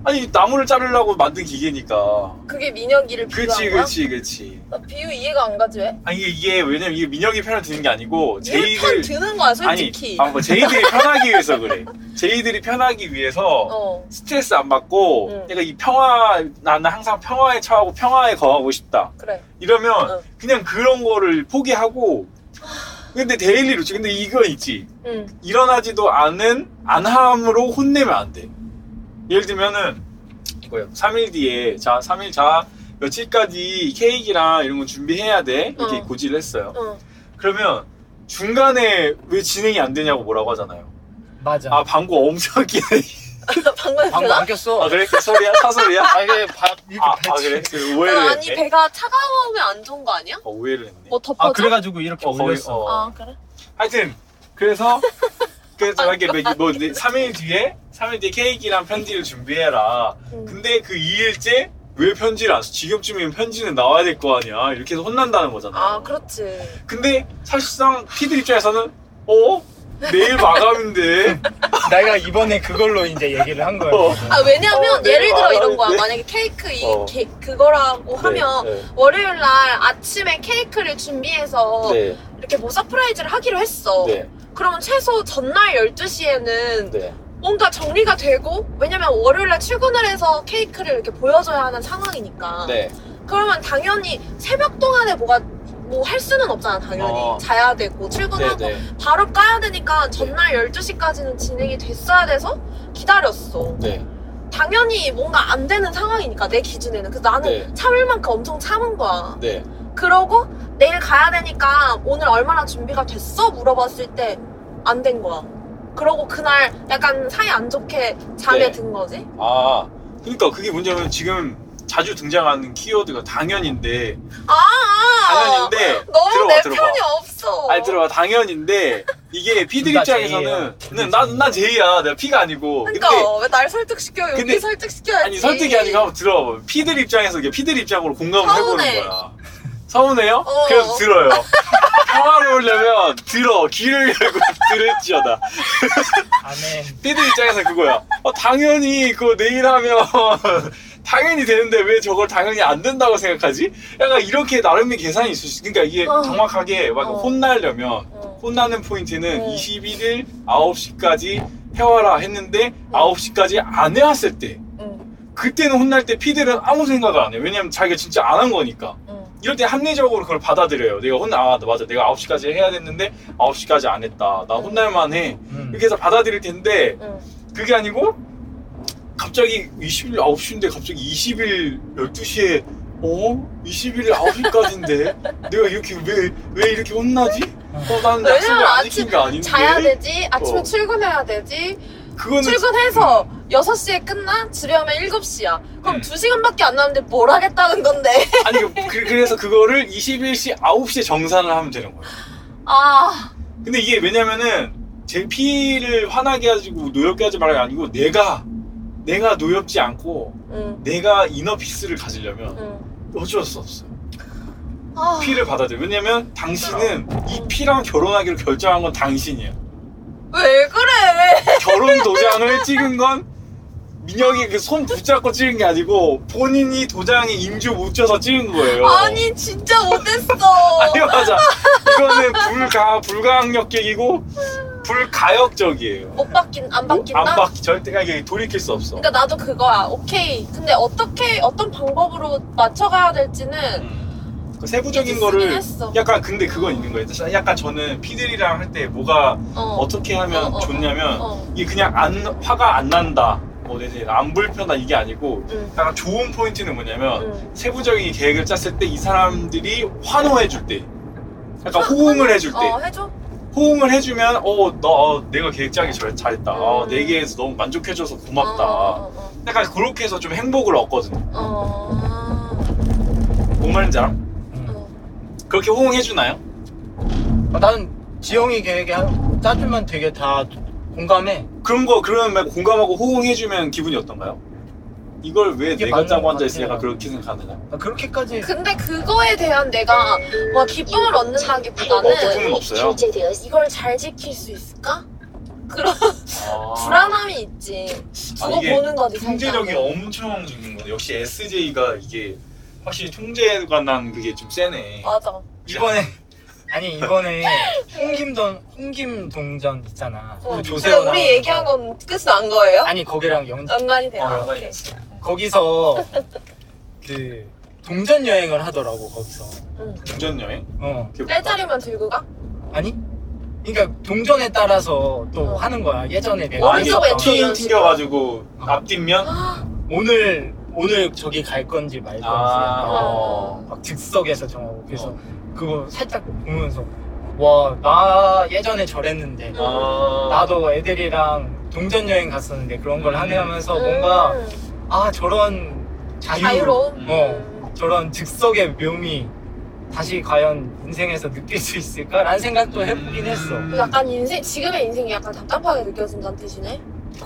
Speaker 3: 아니 나무를 자르려고 만든 기계니까.
Speaker 1: 그게 민혁이를 비유한
Speaker 3: 그렇지
Speaker 1: 거야?
Speaker 3: 그렇지 그렇지.
Speaker 1: 나 비유 이해가 안 가지 왜?
Speaker 3: 아니 이게, 이게 왜냐면 이게 민혁이 편을 드는 게 아니고
Speaker 1: 얘편
Speaker 3: 제이들
Speaker 1: 드는 거야 솔직히.
Speaker 3: 아니 아, 뭐 제이들이 편하기 위해서 그래. 제이들이 편하기 위해서
Speaker 1: 어.
Speaker 3: 스트레스 안 받고
Speaker 1: 응.
Speaker 3: 내가 이 평화 나는 항상 평화에 처하고 평화에 거하고 싶다.
Speaker 1: 그래.
Speaker 3: 이러면
Speaker 1: 응.
Speaker 3: 그냥 그런 거를 포기하고 근데 daily로 치 근데 이거 있지
Speaker 1: 응.
Speaker 3: 일어나지도 않은 안함으로 혼내면 안 돼. 예를 들면은 이거요. 3일 뒤에 자 3일 자 며칠까지 케이크랑 이런 거 준비해야 돼 이렇게
Speaker 1: 어.
Speaker 3: 고지를 했어요.
Speaker 1: 어.
Speaker 3: 그러면 중간에 왜 진행이 안 되냐고 뭐라고 하잖아요.
Speaker 2: 맞아.
Speaker 3: 아 방구 엄청 끼네.
Speaker 1: 방금?
Speaker 2: 안 꼈어.
Speaker 3: 아 그래 그 소리야 사소리야?
Speaker 2: 아 이게 바, 이렇게
Speaker 3: 아, 아. 그래 그 오해를
Speaker 1: 아니
Speaker 3: 했네.
Speaker 1: 배가 차가우면 안 좋은 거 아니야?
Speaker 3: 어, 오해를 했네.
Speaker 1: 뭐 덮어줘?
Speaker 2: 아 그래가지고 이렇게
Speaker 3: 어,
Speaker 2: 올렸어.
Speaker 3: 어.
Speaker 1: 아 그래?
Speaker 3: 하여튼 그래서 그래서 이렇게 뭐 3일 뒤에 3일 뒤에 케이크랑 편지를 준비해라.
Speaker 1: 응.
Speaker 3: 근데 그 2일째 왜 편지를 안 써? 지금쯤이면 편지는 나와야 될 거 아니야. 이렇게 해서 혼난다는 거잖아.
Speaker 1: 아 그렇지.
Speaker 3: 근데 사실상 P들 입장에서는 어? 내일 마감인데
Speaker 2: 내가 이번에 그걸로 이제 얘기를 한 거야.
Speaker 3: 어.
Speaker 1: 아 왜냐면
Speaker 3: 어, 네,
Speaker 1: 예를 들어 이런 거야.
Speaker 3: 네.
Speaker 1: 만약에 케이크 이
Speaker 3: 어.
Speaker 1: 게- 그거라고 하면
Speaker 3: 네,
Speaker 1: 월요일 날 아침에 케이크를 준비해서
Speaker 3: 네,
Speaker 1: 이렇게 뭐 surprise를 하기로 했어.
Speaker 3: 네,
Speaker 1: 그러면 최소 전날 12시에는
Speaker 3: 네.
Speaker 1: 뭔가 정리가 되고 왜냐면 월요일날 출근을 해서 케이크를 이렇게 보여줘야 하는 상황이니까
Speaker 3: 네.
Speaker 1: 그러면 당연히 새벽 동안에 뭐가 뭐 할 수는 없잖아 당연히
Speaker 3: 어.
Speaker 1: 자야 되고
Speaker 3: 네,
Speaker 1: 출근하고
Speaker 3: 네.
Speaker 1: 바로 까야 되니까 전날 12시까지는 진행이 됐어야 돼서 기다렸어
Speaker 3: 네.
Speaker 1: 당연히 뭔가 안 되는 상황이니까 내 기준에는 그래서 나는
Speaker 3: 네.
Speaker 1: 참을 만큼 엄청 참은 거야
Speaker 3: 네.
Speaker 1: 그러고 내일 가야 되니까 오늘 얼마나 준비가 됐어? 물어봤을 때 안 된 거야. 그러고 그날 약간 사이 안 좋게 잠에
Speaker 3: 네.
Speaker 1: 든 거지?
Speaker 3: 아, 그러니까 그게 문제면 지금 자주 등장하는 키워드가 당연인데
Speaker 1: 아, 아
Speaker 3: 당연인데
Speaker 1: 너무
Speaker 3: 들어봐,
Speaker 1: 내
Speaker 3: 들어봐.
Speaker 1: 편이 없어.
Speaker 3: 아니 들어봐 당연인데 이게 피들
Speaker 2: 나
Speaker 3: 입장에서는 나나 제이야 내가 피가 아니고
Speaker 1: 그러니까 왜 날 설득시켜? 여기
Speaker 3: 근데-
Speaker 1: 설득시켜야지.
Speaker 3: 아니 설득이 아니고 한번 들어봐 피들 입장에서 이게 피들 입장으로 공감을
Speaker 1: 서운해.
Speaker 3: 해보는 거야 서운해요?
Speaker 1: 어.
Speaker 3: 그래서 들어요 평화로우려면 들어 귀를 열고 들을지어다
Speaker 2: 안해.
Speaker 3: 피들 입장에서 그거야 어, 당연히 그거 내일 하면 당연히 되는데 왜 저걸 당연히 안 된다고 생각하지? 약간 이렇게 나름의 계산이 있을 수 그러니까 이게
Speaker 1: 어.
Speaker 3: 정확하게 막
Speaker 1: 어.
Speaker 3: 혼나려면
Speaker 1: 어.
Speaker 3: 혼나는 포인트는
Speaker 1: 어.
Speaker 3: 21일 9시까지 해와라 했는데
Speaker 1: 어.
Speaker 3: 9시까지 안 해왔을 때
Speaker 1: 응,
Speaker 3: 그때는 혼날 때 피들은 아무 생각을 안 해. 왜냐면 자기가 진짜 안 한 거니까.
Speaker 1: 응.
Speaker 3: 이럴 때 합리적으로 그걸 받아들여요. 내가 혼나, 아, 맞아. 내가 9시까지 해야 됐는데 9시까지 안 했다. 나
Speaker 1: 응.
Speaker 3: 혼날만 해.
Speaker 2: 음.
Speaker 3: 이렇게 해서 받아들일 텐데
Speaker 1: 응.
Speaker 3: 그게 아니고 갑자기 20일 9시인데 갑자기 20일 12시에 어? 21일 9시까지인데 내가 이렇게 왜, 왜 이렇게 혼나지? 어, 난 약속을 안
Speaker 1: 아침
Speaker 3: 지킨 게 아닌데.
Speaker 1: 자야 되지, 아침에
Speaker 3: 어.
Speaker 1: 출근해야 되지,
Speaker 3: 그거는
Speaker 1: 출근해서 6시에 끝나? 집에 오면 7시야. 그럼
Speaker 3: 음.
Speaker 1: 2시간밖에 안 남는데 뭘 하겠다는 건데.
Speaker 3: 아니 그, 그래서 그거를 21시 9시에 정산을 하면 되는 거예요.
Speaker 1: 아,
Speaker 3: 근데 이게 왜냐면은 제 피를 화나게 하고 노엽게 하지 말아가 아니고 내가 내가 노엽지 않고
Speaker 1: 응,
Speaker 3: 내가 이너 피스를 가지려면
Speaker 1: 응.
Speaker 3: 어쩔 수 없어요.
Speaker 1: 아,
Speaker 3: 피를 받아들여. 왜냐면 당신은 이 피랑 결혼하기로 결정한 건 당신이에요.
Speaker 1: 왜 그래?
Speaker 3: 결혼 도장을 찍은 건 민혁이 그 손 붙잡고 찍은 게 아니고 본인이 도장에 인주 묻혀서 찍은 거예요.
Speaker 1: 아니, 진짜 못했어.
Speaker 3: 아니 맞아. 이거는 불가 불가항력적이고 불가역적이에요.
Speaker 1: 못 바뀐, 안 바뀐다?
Speaker 3: 안 바뀌 절대 이게 돌이킬 수 없어.
Speaker 1: 그러니까 나도 그거야. 오케이. 근데 어떻게, 어떤 방법으로 맞춰가야 될지는
Speaker 3: 음. 그 세부적인
Speaker 1: 이제
Speaker 3: 거를
Speaker 1: 쓰긴 했어.
Speaker 3: 약간 근데 그건 있는 거예요. 약간 저는 피들이랑 할 때 뭐가
Speaker 1: 어.
Speaker 3: 어떻게 하면
Speaker 1: 어, 어,
Speaker 3: 좋냐면
Speaker 1: 어.
Speaker 3: 이게 그냥 안 화가 안 난다. 뭐 내지 안 불편하다 이게 아니고
Speaker 1: 응.
Speaker 3: 약간 좋은 포인트는 뭐냐면
Speaker 1: 응.
Speaker 3: 세부적인 계획을 짰을 때 이 사람들이 환호해 줄 때. 약간 호응을 해줄 때.
Speaker 1: 어, 해줘?
Speaker 3: 호응을 해주면 어, 너 어, 내가 계획 짜기 잘, 잘했다. 어,
Speaker 1: 음.
Speaker 3: 내게에서 너무 만족해줘서 고맙다.
Speaker 1: 어, 어,
Speaker 3: 약간 그렇게 해서 좀 행복을 얻거든요.
Speaker 1: 어, 어.
Speaker 3: 뭔 말인지 알아? 그렇게 호응해주나요?
Speaker 2: 아, 나는 지영이 계획에 한- 짜주면 되게 다 공감해.
Speaker 3: 그런 거 그러면 공감하고 호응해주면 기분이 어떤가요? 이걸 왜
Speaker 2: 이게
Speaker 3: 내가
Speaker 2: 맞는
Speaker 3: 짜고
Speaker 2: 것
Speaker 3: 앉아 있어
Speaker 2: 같아요.
Speaker 3: 약간 그렇게 생각하느냐
Speaker 2: 아, 그렇게까지
Speaker 1: 근데 그거에 대한 내가 뭐 기쁨을
Speaker 3: 어,
Speaker 1: 얻는다기보다는
Speaker 3: 기쁨은 없어요?
Speaker 1: 이걸 잘 지킬 수 있을까? 그런
Speaker 3: 아.
Speaker 1: 불안함이 있지.
Speaker 3: 아,
Speaker 1: 두고
Speaker 3: 이게
Speaker 1: 보는 거지
Speaker 3: 통제력이
Speaker 1: 살짝.
Speaker 3: 엄청 죽는 거네 역시 SJ가 이게 확실히 통제에 관한 그게 좀 세네
Speaker 1: 맞아.
Speaker 2: 이번에 아니 이번에 홍김동 홍김동전 있잖아.
Speaker 1: 어.
Speaker 2: 그 조세호
Speaker 1: 우리 얘기한 건 끝이 난 거예요?
Speaker 2: 아니 거기랑 연
Speaker 1: 연관이 돼요.
Speaker 2: 어,
Speaker 1: 아,
Speaker 3: 연관이
Speaker 1: 오케이.
Speaker 3: 있어.
Speaker 2: 거기서 그 동전 여행을 하더라고 거기서.
Speaker 1: 응.
Speaker 3: 동전 여행?
Speaker 2: 어
Speaker 3: 그게
Speaker 1: 뺄자리만 들고 가?
Speaker 2: 아니? 그러니까 동전에 따라서 또
Speaker 1: 어.
Speaker 2: 하는 거야. 예전에? 내가
Speaker 3: 아니
Speaker 1: 이런
Speaker 3: 튕겨가지고 앞뒷면?
Speaker 2: 오늘 오늘 저기 갈 건지 말 건지
Speaker 3: 아,
Speaker 2: 막,
Speaker 3: 어.
Speaker 2: 막 즉석에서 정하고 그래서
Speaker 3: 어.
Speaker 2: 그거 살짝 보면서 와 나 예전에 저랬는데
Speaker 3: 아.
Speaker 2: 나도 애들이랑 동전 여행 갔었는데 그런 걸
Speaker 3: 음.
Speaker 2: 하네 하면서 뭔가
Speaker 1: 음,
Speaker 2: 아 저런 자유
Speaker 1: 자유로움?
Speaker 2: 어
Speaker 1: 음.
Speaker 2: 저런 즉석의 묘미 다시 과연 인생에서 느낄 수 있을까라는 생각도 해보긴 했어.
Speaker 3: 음.
Speaker 1: 약간 인생, 지금의 인생이 약간 답답하게 느껴진다는 뜻이네?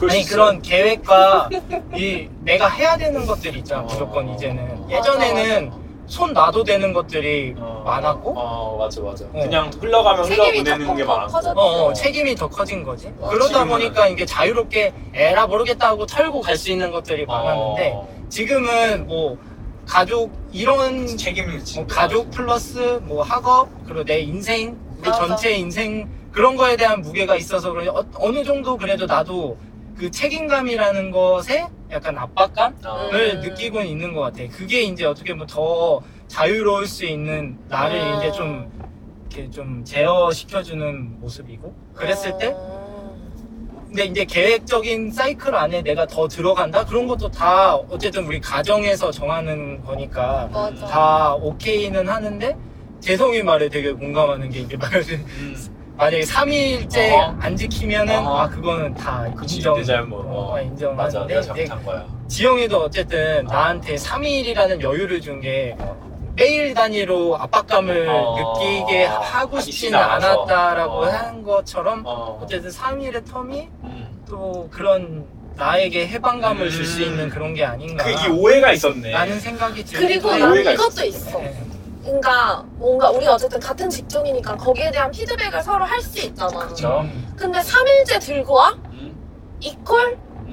Speaker 2: 아니
Speaker 3: 있어.
Speaker 2: 그런 계획과 이 내가 해야 되는 것들이 있잖아
Speaker 3: 어.
Speaker 2: 무조건 이제는 예전에는 손 놔도 되는 것들이
Speaker 3: 어.
Speaker 2: 많았고
Speaker 3: 어 맞아 맞아
Speaker 2: 어.
Speaker 3: 그냥 흘러가면
Speaker 1: 책임이
Speaker 3: 흘러보내는
Speaker 1: 더
Speaker 3: 게
Speaker 1: 커- 커졌다.
Speaker 2: 어, 어, 책임이 더 커진 거지
Speaker 1: 어,
Speaker 2: 그러다
Speaker 3: 지금은-
Speaker 2: 보니까 이게 자유롭게 에라 모르겠다 하고 털고 갈 수 있는 것들이 많았는데
Speaker 3: 어.
Speaker 2: 지금은 뭐 가족 이런
Speaker 3: 책임을
Speaker 2: 뭐
Speaker 3: 지고
Speaker 2: 가족 플러스 뭐 학업 그리고 내 인생
Speaker 1: 맞아.
Speaker 2: 전체 인생 그런 거에 대한 무게가 있어서 그래 어, 어느 정도 그래도 나도 그 책임감이라는 것에 약간 압박감을
Speaker 3: 어.
Speaker 1: 음.
Speaker 2: 느끼고는 있는 것 같아. 그게 이제 어떻게 보면 더 자유로울 수 있는 나를
Speaker 1: 음.
Speaker 2: 이제 좀 이렇게 좀 제어시켜주는 모습이고 그랬을 때
Speaker 1: 어.
Speaker 2: 근데 이제 계획적인 사이클 안에 내가 더 들어간다 그런 것도 다 어쨌든 우리 가정에서 정하는 거니까
Speaker 1: 맞아.
Speaker 2: 다 오케이는 하는데 재성이 말에 되게 공감하는 게 이제 말을
Speaker 3: 음.
Speaker 2: 만약에 3일째
Speaker 3: 어허.
Speaker 2: 안 지키면은
Speaker 3: 어허.
Speaker 2: 아 그거는 다
Speaker 3: 그치,
Speaker 2: 인정
Speaker 3: 내 잘못.
Speaker 2: 어,
Speaker 3: 어.
Speaker 2: 인정하는데
Speaker 3: 맞아 내가
Speaker 2: 이제
Speaker 3: 잘못한 거야
Speaker 2: 지영이도 어쨌든
Speaker 3: 어.
Speaker 2: 나한테 3일이라는 여유를 준 게 매일 단위로 압박감을
Speaker 3: 어.
Speaker 2: 느끼게 하고
Speaker 3: 하기
Speaker 2: 싶지는
Speaker 3: 않아서.
Speaker 2: 않았다라고
Speaker 3: 어.
Speaker 2: 한 것처럼
Speaker 3: 어.
Speaker 2: 어쨌든 3일의 텀이
Speaker 3: 음.
Speaker 2: 또 그런 나에게 해방감을 줄 수
Speaker 3: 음.
Speaker 2: 있는 그런 게 아닌가
Speaker 3: 그 이 오해가 있었네
Speaker 2: 라는 생각이 들기도
Speaker 1: 그리고. 난
Speaker 3: 오해가
Speaker 1: 이것도.
Speaker 3: 있어.
Speaker 2: 네.
Speaker 1: 그러니까 뭔가 우리 어쨌든 같은 직종이니까 거기에 대한 피드백을 서로 할 수 있잖아.
Speaker 3: 그쵸.
Speaker 2: 음.
Speaker 1: 근데 3일째 들고 와?
Speaker 3: 음.
Speaker 1: 이퀄?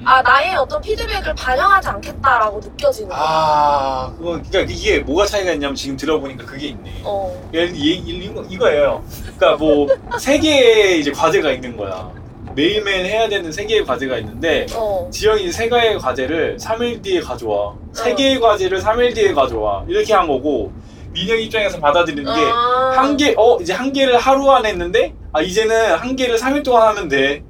Speaker 1: 아 나의 어떤 피드백을 반영하지 않겠다라고 느껴지는 거야.
Speaker 3: 아 그거 그러니까 이게 뭐가 차이가 있냐면 지금 들어보니까 그게 있네
Speaker 1: 어.
Speaker 3: 예를 이, 이, 이거, 이거예요. 그러니까 뭐 세 개의 이제 과제가 있는 거야. 매일매일 해야 되는 세 개의 과제가 있는데
Speaker 1: 어.
Speaker 3: 지영이 세 개의 과제를 3일 뒤에 가져와. 세
Speaker 1: 어.
Speaker 3: 개의 과제를 3일 뒤에 가져와. 이렇게 한 거고 민영 입장에서 받아들이는 게
Speaker 1: 아.
Speaker 3: 한 개, 어, 이제 한 개를 하루 안에 했는데, 아, 이제는 한 개를 3일 동안 하면 돼.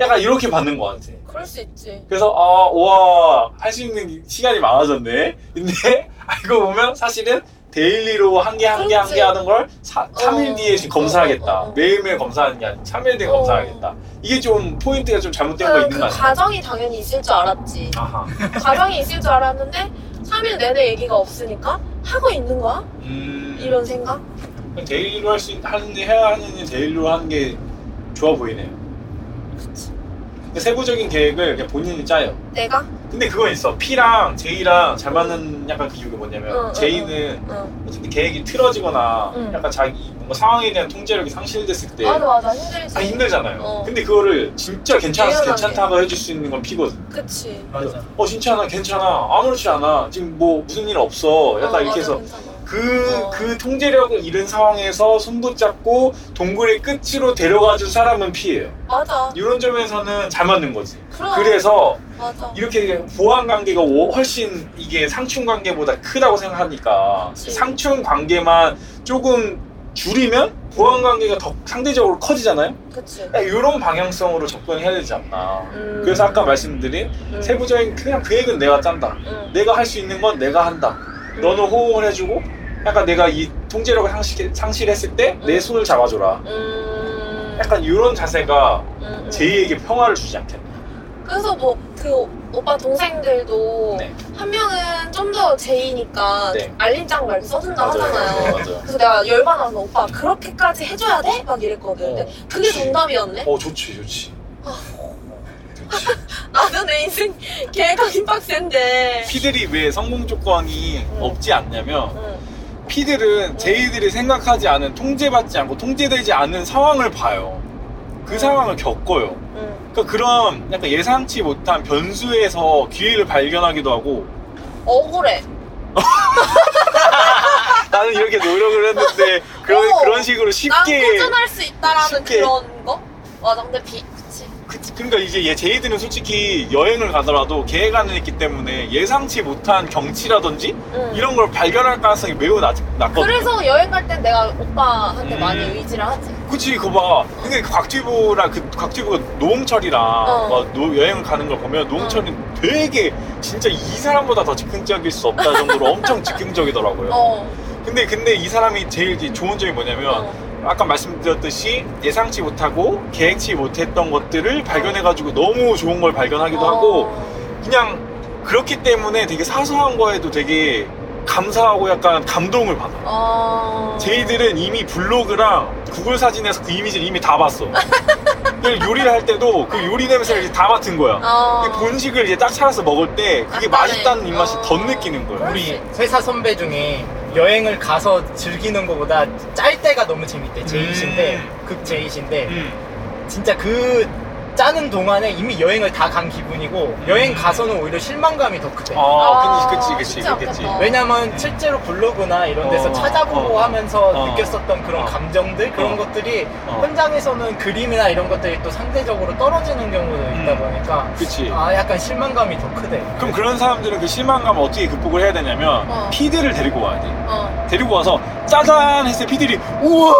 Speaker 3: 약간 이렇게 받는 것 같아.
Speaker 1: 그럴 수 있지.
Speaker 3: 그래서, 아, 와, 할 수 있는 시간이 많아졌네. 근데, 알고 보면 사실은 daily로 한 개, 한 개, 한 개. 하는 걸 사, 3일
Speaker 1: 어.
Speaker 3: 뒤에 지금 검사하겠다.
Speaker 1: 어, 어, 어.
Speaker 3: 매일매일 검사하는 게 아니라 3일 뒤에
Speaker 1: 어.
Speaker 3: 검사하겠다. 이게 좀 포인트가 좀 잘못된 거
Speaker 1: 그,
Speaker 3: 있는
Speaker 1: 그
Speaker 3: 거 아니야?
Speaker 1: 과정이 당연히 있을 줄 알았지.
Speaker 3: 아하.
Speaker 1: 과정이 있을 줄 알았는데 3일 내내 얘기가 없으니까 하고 있는 거야?
Speaker 3: 음.
Speaker 1: 이런 생각?
Speaker 3: 데일리로 할 수, 하는, 해야 하는 일 데일리로 하는 게 좋아 보이네요. 세부적인 계획을 그냥 본인이 짜요.
Speaker 1: 내가?
Speaker 3: 근데 그건 있어. P랑 J랑 잘 맞는 약간 비유가 뭐냐면
Speaker 1: 응, 응,
Speaker 3: J는
Speaker 1: 응.
Speaker 3: 어쨌든 계획이 틀어지거나
Speaker 1: 응.
Speaker 3: 약간 자기 뭔가 상황에 대한 통제력이 상실됐을 때
Speaker 1: 맞아 맞아 힘들지.
Speaker 3: 아, 힘들잖아요.
Speaker 1: 어.
Speaker 3: 근데 그거를 진짜 괜찮아서. 괜찮다고 해줄 수 있는 건 P거든.
Speaker 1: 그치.
Speaker 2: 맞아.
Speaker 3: 어 진짜 나 괜찮아. 아무렇지 않아. 지금 뭐 무슨 일 없어. 약간
Speaker 1: 어,
Speaker 3: 이렇게
Speaker 1: 맞아,
Speaker 3: 해서
Speaker 1: 괜찮아.
Speaker 3: 그,
Speaker 1: 어.
Speaker 3: 그 통제력을 잃은 상황에서 손붙잡고 동굴의 끝으로 데려가 준 사람은 P예요.
Speaker 1: 맞아.
Speaker 3: 이런 점에서는 잘 맞는 거지.
Speaker 1: 그럼.
Speaker 3: 그래서
Speaker 1: 맞아.
Speaker 3: 이렇게 보완 관계가 오- 훨씬 이게 상충 관계보다 크다고 생각하니까
Speaker 1: 그치.
Speaker 3: 상충 관계만 조금 줄이면 보완 관계가 더 상대적으로 커지잖아요.
Speaker 1: 그치.
Speaker 3: 이런 방향성으로 접근해야 되지 않나.
Speaker 1: 음.
Speaker 3: 그래서 아까 말씀드린
Speaker 1: 음.
Speaker 3: 세부적인 그냥 계획은 내가 짠다.
Speaker 1: 음.
Speaker 3: 내가 할 수 있는 건 내가 한다.
Speaker 1: 음.
Speaker 3: 너는 호응을 해주고 약간 내가 이 통제력을 상실, 상실했을 때내
Speaker 1: 음.
Speaker 3: 손을 잡아줘라.
Speaker 1: 음.
Speaker 3: 약간 이런 자세가
Speaker 1: 음, 음.
Speaker 3: 제이에게 평화를 주지 않겠나.
Speaker 1: 그래서 뭐 그 오빠 동생들도
Speaker 3: 네.
Speaker 1: 한 명은 좀 더 제이니까
Speaker 3: 네.
Speaker 1: 알림장 막 이렇게 써준다
Speaker 3: 맞아요.
Speaker 1: 하잖아요.
Speaker 3: 맞아요.
Speaker 1: 그래서 내가 열받아서 오빠 그렇게까지 해줘야 돼? 막 이랬거든. 근데
Speaker 3: 어,
Speaker 1: 그게
Speaker 3: 그치.
Speaker 1: 정답이었네.
Speaker 3: 어 좋지 좋지.
Speaker 1: 아. 나는 내 인생 계획하기 빡센데.
Speaker 3: 피들이 왜 성공 조건이
Speaker 1: 응.
Speaker 3: 없지 않냐면
Speaker 1: 응.
Speaker 3: 피들은 제이들이 생각하지 않은 통제받지 않고 통제되지 않는 상황을 봐요. 그 상황을 겪어요.
Speaker 1: 응.
Speaker 3: 그러니까 그런 약간 예상치 못한 변수에서 기회를 발견하기도 하고
Speaker 1: 억울해.
Speaker 3: 나는 이렇게 노력을 했는데 그런
Speaker 1: 어.
Speaker 3: 그런 식으로
Speaker 1: 난
Speaker 3: 쉽게
Speaker 1: 꾸준할 수 있다라는
Speaker 3: 쉽게.
Speaker 1: 그런 거? 맞아. 근데 비, 그치.
Speaker 3: 그, 그러니까 이제 얘 J들은 솔직히 여행을 가더라도 계획안은 있기 때문에 예상치 못한 경치라든지
Speaker 1: 응.
Speaker 3: 이런 걸 발견할 가능성이 매우 낮, 낮거든요.
Speaker 1: 그래서 여행 갈 땐 내가 오빠한테
Speaker 3: 음.
Speaker 1: 많이 의지를 하지.
Speaker 3: 그치 그거 봐. 근데 그 곽튜브랑 그 곽튜브가 노홍철이랑
Speaker 1: 어.
Speaker 3: 막 노- 여행을 가는 걸 보면 노홍철이 되게 진짜 이 사람보다 더 즉흥적일 수 없다 정도로 엄청 즉흥적이더라고요.
Speaker 1: 어.
Speaker 3: 근데 근데 이 사람이 제일 이제 좋은 점이 뭐냐면
Speaker 1: 어.
Speaker 3: 아까 말씀드렸듯이 예상치 못하고 계획치 못했던 것들을 발견해가지고 너무 좋은 걸 발견하기도 하고
Speaker 1: 어.
Speaker 3: 그냥 그렇기 때문에 되게 사소한 거에도 되게 감사하고 약간 감동을 받아.
Speaker 1: 어.
Speaker 3: 제이들은 이미 블로그랑 구글 사진에서 그 이미지를 이미 다 봤어. 요리를 할 때도 그 요리 냄새를 이제 다 맡은 거야.
Speaker 1: 어.
Speaker 3: 그 본식을 이제 딱 차려서 먹을 때 그게
Speaker 1: 약간의,
Speaker 3: 맛있다는 입맛이
Speaker 1: 어.
Speaker 3: 더 느끼는 거야.
Speaker 2: 우리. 회사 선배 중에 여행을 가서 즐기는 것보다 짤 때가 너무 재밌대. 제이신데,
Speaker 3: 음.
Speaker 2: 극 제이신데,
Speaker 3: 음.
Speaker 2: 진짜 그 짜는 동안에 이미 여행을 다 간 기분이고, 여행 가서는 오히려 실망감이 더 크대.
Speaker 3: 아, 그치, 그치, 그치, 그렇겠지.
Speaker 1: 않겠다.
Speaker 2: 왜냐면 실제로 블로그나 이런 데서
Speaker 3: 어,
Speaker 2: 찾아보고
Speaker 3: 어,
Speaker 2: 하면서
Speaker 3: 어.
Speaker 2: 느꼈었던 그런
Speaker 3: 어.
Speaker 2: 감정들 그런
Speaker 3: 어.
Speaker 2: 것들이
Speaker 3: 어.
Speaker 2: 현장에서는 그림이나 이런 것들이 또 상대적으로 떨어지는 경우도 있다
Speaker 3: 음.
Speaker 2: 보니까
Speaker 3: 그치.
Speaker 2: 아 약간 실망감이 더 크대.
Speaker 3: 그럼 그런 사람들은 그 실망감을 어떻게 극복을 해야 되냐면
Speaker 1: 어.
Speaker 3: 피드를 데리고 와야 돼.
Speaker 1: 어.
Speaker 3: 데리고 와서 짜잔 했을 때 피들이 우와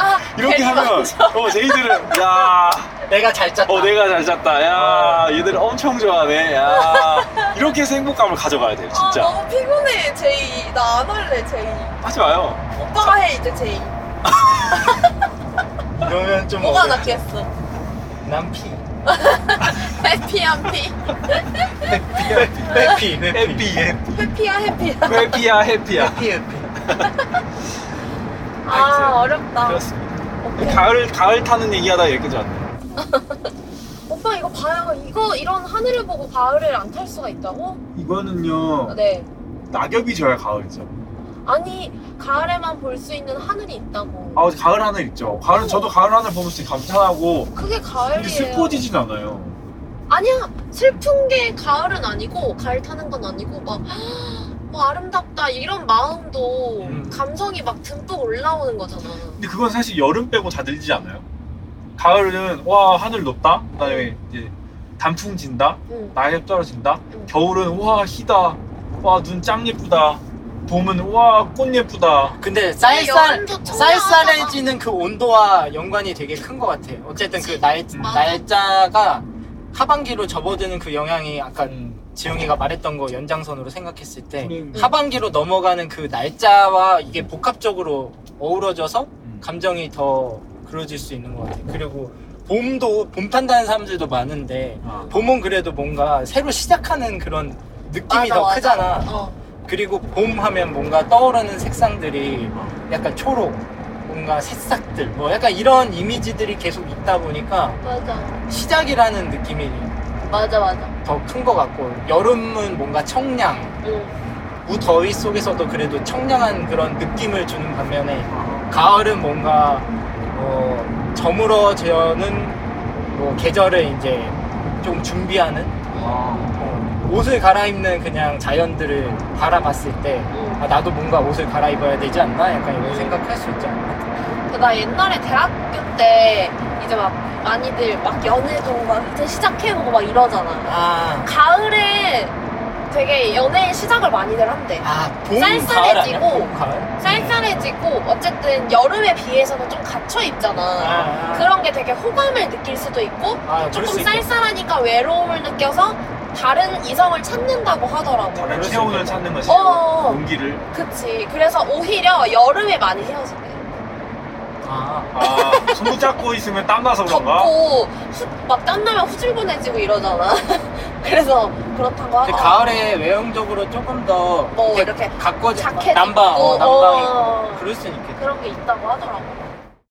Speaker 1: 아,
Speaker 3: 이렇게
Speaker 1: 데리고
Speaker 3: 하면. 어 제이들은 야
Speaker 2: 내가 잘 짰다.
Speaker 3: 어, 내가 잘 잤다. 야, 얘들 엄청 좋아하네. 야, 이렇게 해서 행복감을 가져가야 돼요,
Speaker 1: 아,
Speaker 3: 진짜.
Speaker 1: 너무 피곤해, 제이. 나 안 할래, 제이.
Speaker 3: 하지 마요.
Speaker 1: 오빠가 해, 이제 제이.
Speaker 2: 이러면 좀
Speaker 1: 뭐가
Speaker 2: 어려-
Speaker 1: 낫겠어?
Speaker 2: 난 피.
Speaker 1: 해피한 피.
Speaker 2: 회피, 회피.
Speaker 3: 해피, 해피.
Speaker 1: 해피야, 해피야.
Speaker 3: 해피야, 해피야.
Speaker 2: 해피, 해피.
Speaker 1: 아, 어렵다.
Speaker 3: 그렇습니다.
Speaker 1: 오케이.
Speaker 3: 가을, 가을 타는 얘기하다 여기까지 왔네.
Speaker 1: 오빠 이거 봐요. 이거 이런 하늘을 보고 가을을 안 탈 수가 있다고?
Speaker 3: 이거는요,
Speaker 1: 네.
Speaker 3: 낙엽이 져야 가을이죠.
Speaker 1: 아니 가을에만 볼 수 있는 하늘이 있다고.
Speaker 3: 아, 가을 하늘 있죠. 가을은 저도 가을 하늘 보면서 감탄하고,
Speaker 1: 그게 가을이에요.
Speaker 3: 근데 슬퍼지진 않아요.
Speaker 1: 아니야 슬픈 게 가을은 아니고 가을 타는 건 아니고 막. 뭐 아름답다 이런 마음도
Speaker 2: 음.
Speaker 1: 감성이 막 듬뿍 올라오는 거잖아.
Speaker 3: 근데 그건 사실 여름 빼고 다 들리지 않아요? 가을은, 와, 하늘 높다. 그 다음에 이제 단풍 진다.
Speaker 1: 응.
Speaker 3: 낙엽 떨어진다.
Speaker 1: 응.
Speaker 3: 겨울은 와 희다. 와 눈 짱 예쁘다. 봄은 와 꽃 예쁘다.
Speaker 2: 근데 쌀쌀
Speaker 1: 여름도 청량하잖아.
Speaker 2: 쌀쌀해지는 그 온도와 연관이 되게 큰 것 같아. 어쨌든 그 날,
Speaker 1: 맞아.
Speaker 2: 날짜가 하반기로 접어드는 그 영향이 아까 지영이가 말했던 거 연장선으로 생각했을 때
Speaker 3: 음.
Speaker 2: 하반기로 넘어가는 그 날짜와 이게 복합적으로 어우러져서 감정이 더 그려질 수 있는 것 같아. 그리고 봄도 봄 탄다는 사람들도 많은데
Speaker 3: 아.
Speaker 2: 봄은 그래도 뭔가 새로 시작하는 그런 느낌이
Speaker 1: 맞아,
Speaker 2: 더
Speaker 1: 맞아.
Speaker 2: 크잖아.
Speaker 1: 어.
Speaker 2: 그리고 봄 하면 뭔가 떠오르는 색상들이 약간 초록, 뭔가 새싹들, 뭐 약간 이런 이미지들이 계속 있다 보니까
Speaker 1: 맞아.
Speaker 2: 시작이라는 느낌이
Speaker 1: 맞아 맞아.
Speaker 2: 더 큰 것 같고 여름은 뭔가 청량,
Speaker 1: 응.
Speaker 2: 무더위 속에서도 그래도 청량한 그런 느낌을 주는 반면에 가을은 뭔가 어, 저물어져는 뭐 계절을 이제 좀 준비하는 어, 옷을 갈아입는 그냥 자연들을 바라봤을 때
Speaker 1: 응.
Speaker 2: 아, 나도 뭔가 옷을 갈아입어야 되지 않나? 약간 이런 생각할 수 있지 않나?
Speaker 1: 나 옛날에 대학교 때 이제 막 많이들 막 연애도 막 이제 시작해보고 막 이러잖아.
Speaker 2: 아,
Speaker 1: 가을에 되게 연애 시작을 많이들 한대.
Speaker 2: 아, 봄,
Speaker 1: 쌀쌀해지고.
Speaker 2: 가을 아니야? 봄, 가을?
Speaker 1: 쌀쌀해지고 어쨌든 여름에 비해서는 좀 갇혀 입잖아.
Speaker 2: 아, 아.
Speaker 1: 그런 게 되게 호감을 느낄 수도 있고
Speaker 2: 아, 그럴
Speaker 1: 조금
Speaker 2: 있겠다.
Speaker 1: 쌀쌀하니까 외로움을 느껴서 다른 이성을 찾는다고 하더라고.
Speaker 3: 다른
Speaker 2: 그럴 수
Speaker 3: 체온을
Speaker 2: 있겠다.
Speaker 3: 찾는 것이
Speaker 1: 어.
Speaker 3: 온기를.
Speaker 1: 그치. 그래서 오히려 여름에 많이 헤어진대.
Speaker 2: 아,
Speaker 3: 아 손 붙잡고 있으면 땀 나서 그런가?
Speaker 1: 덥고 후- 막 땀 나면 후줄근해지고 이러잖아. 그래서 그렇다고
Speaker 2: 근데
Speaker 1: 하더라고.
Speaker 2: 가을에 외형적으로 조금 더
Speaker 1: 뭐 이렇게
Speaker 2: 가꿔지
Speaker 1: 자켓
Speaker 2: 남방,
Speaker 1: 입고,
Speaker 2: 어, 남방
Speaker 1: 어.
Speaker 2: 그럴 수 있겠다.
Speaker 1: 그런 게 있다고 하더라고.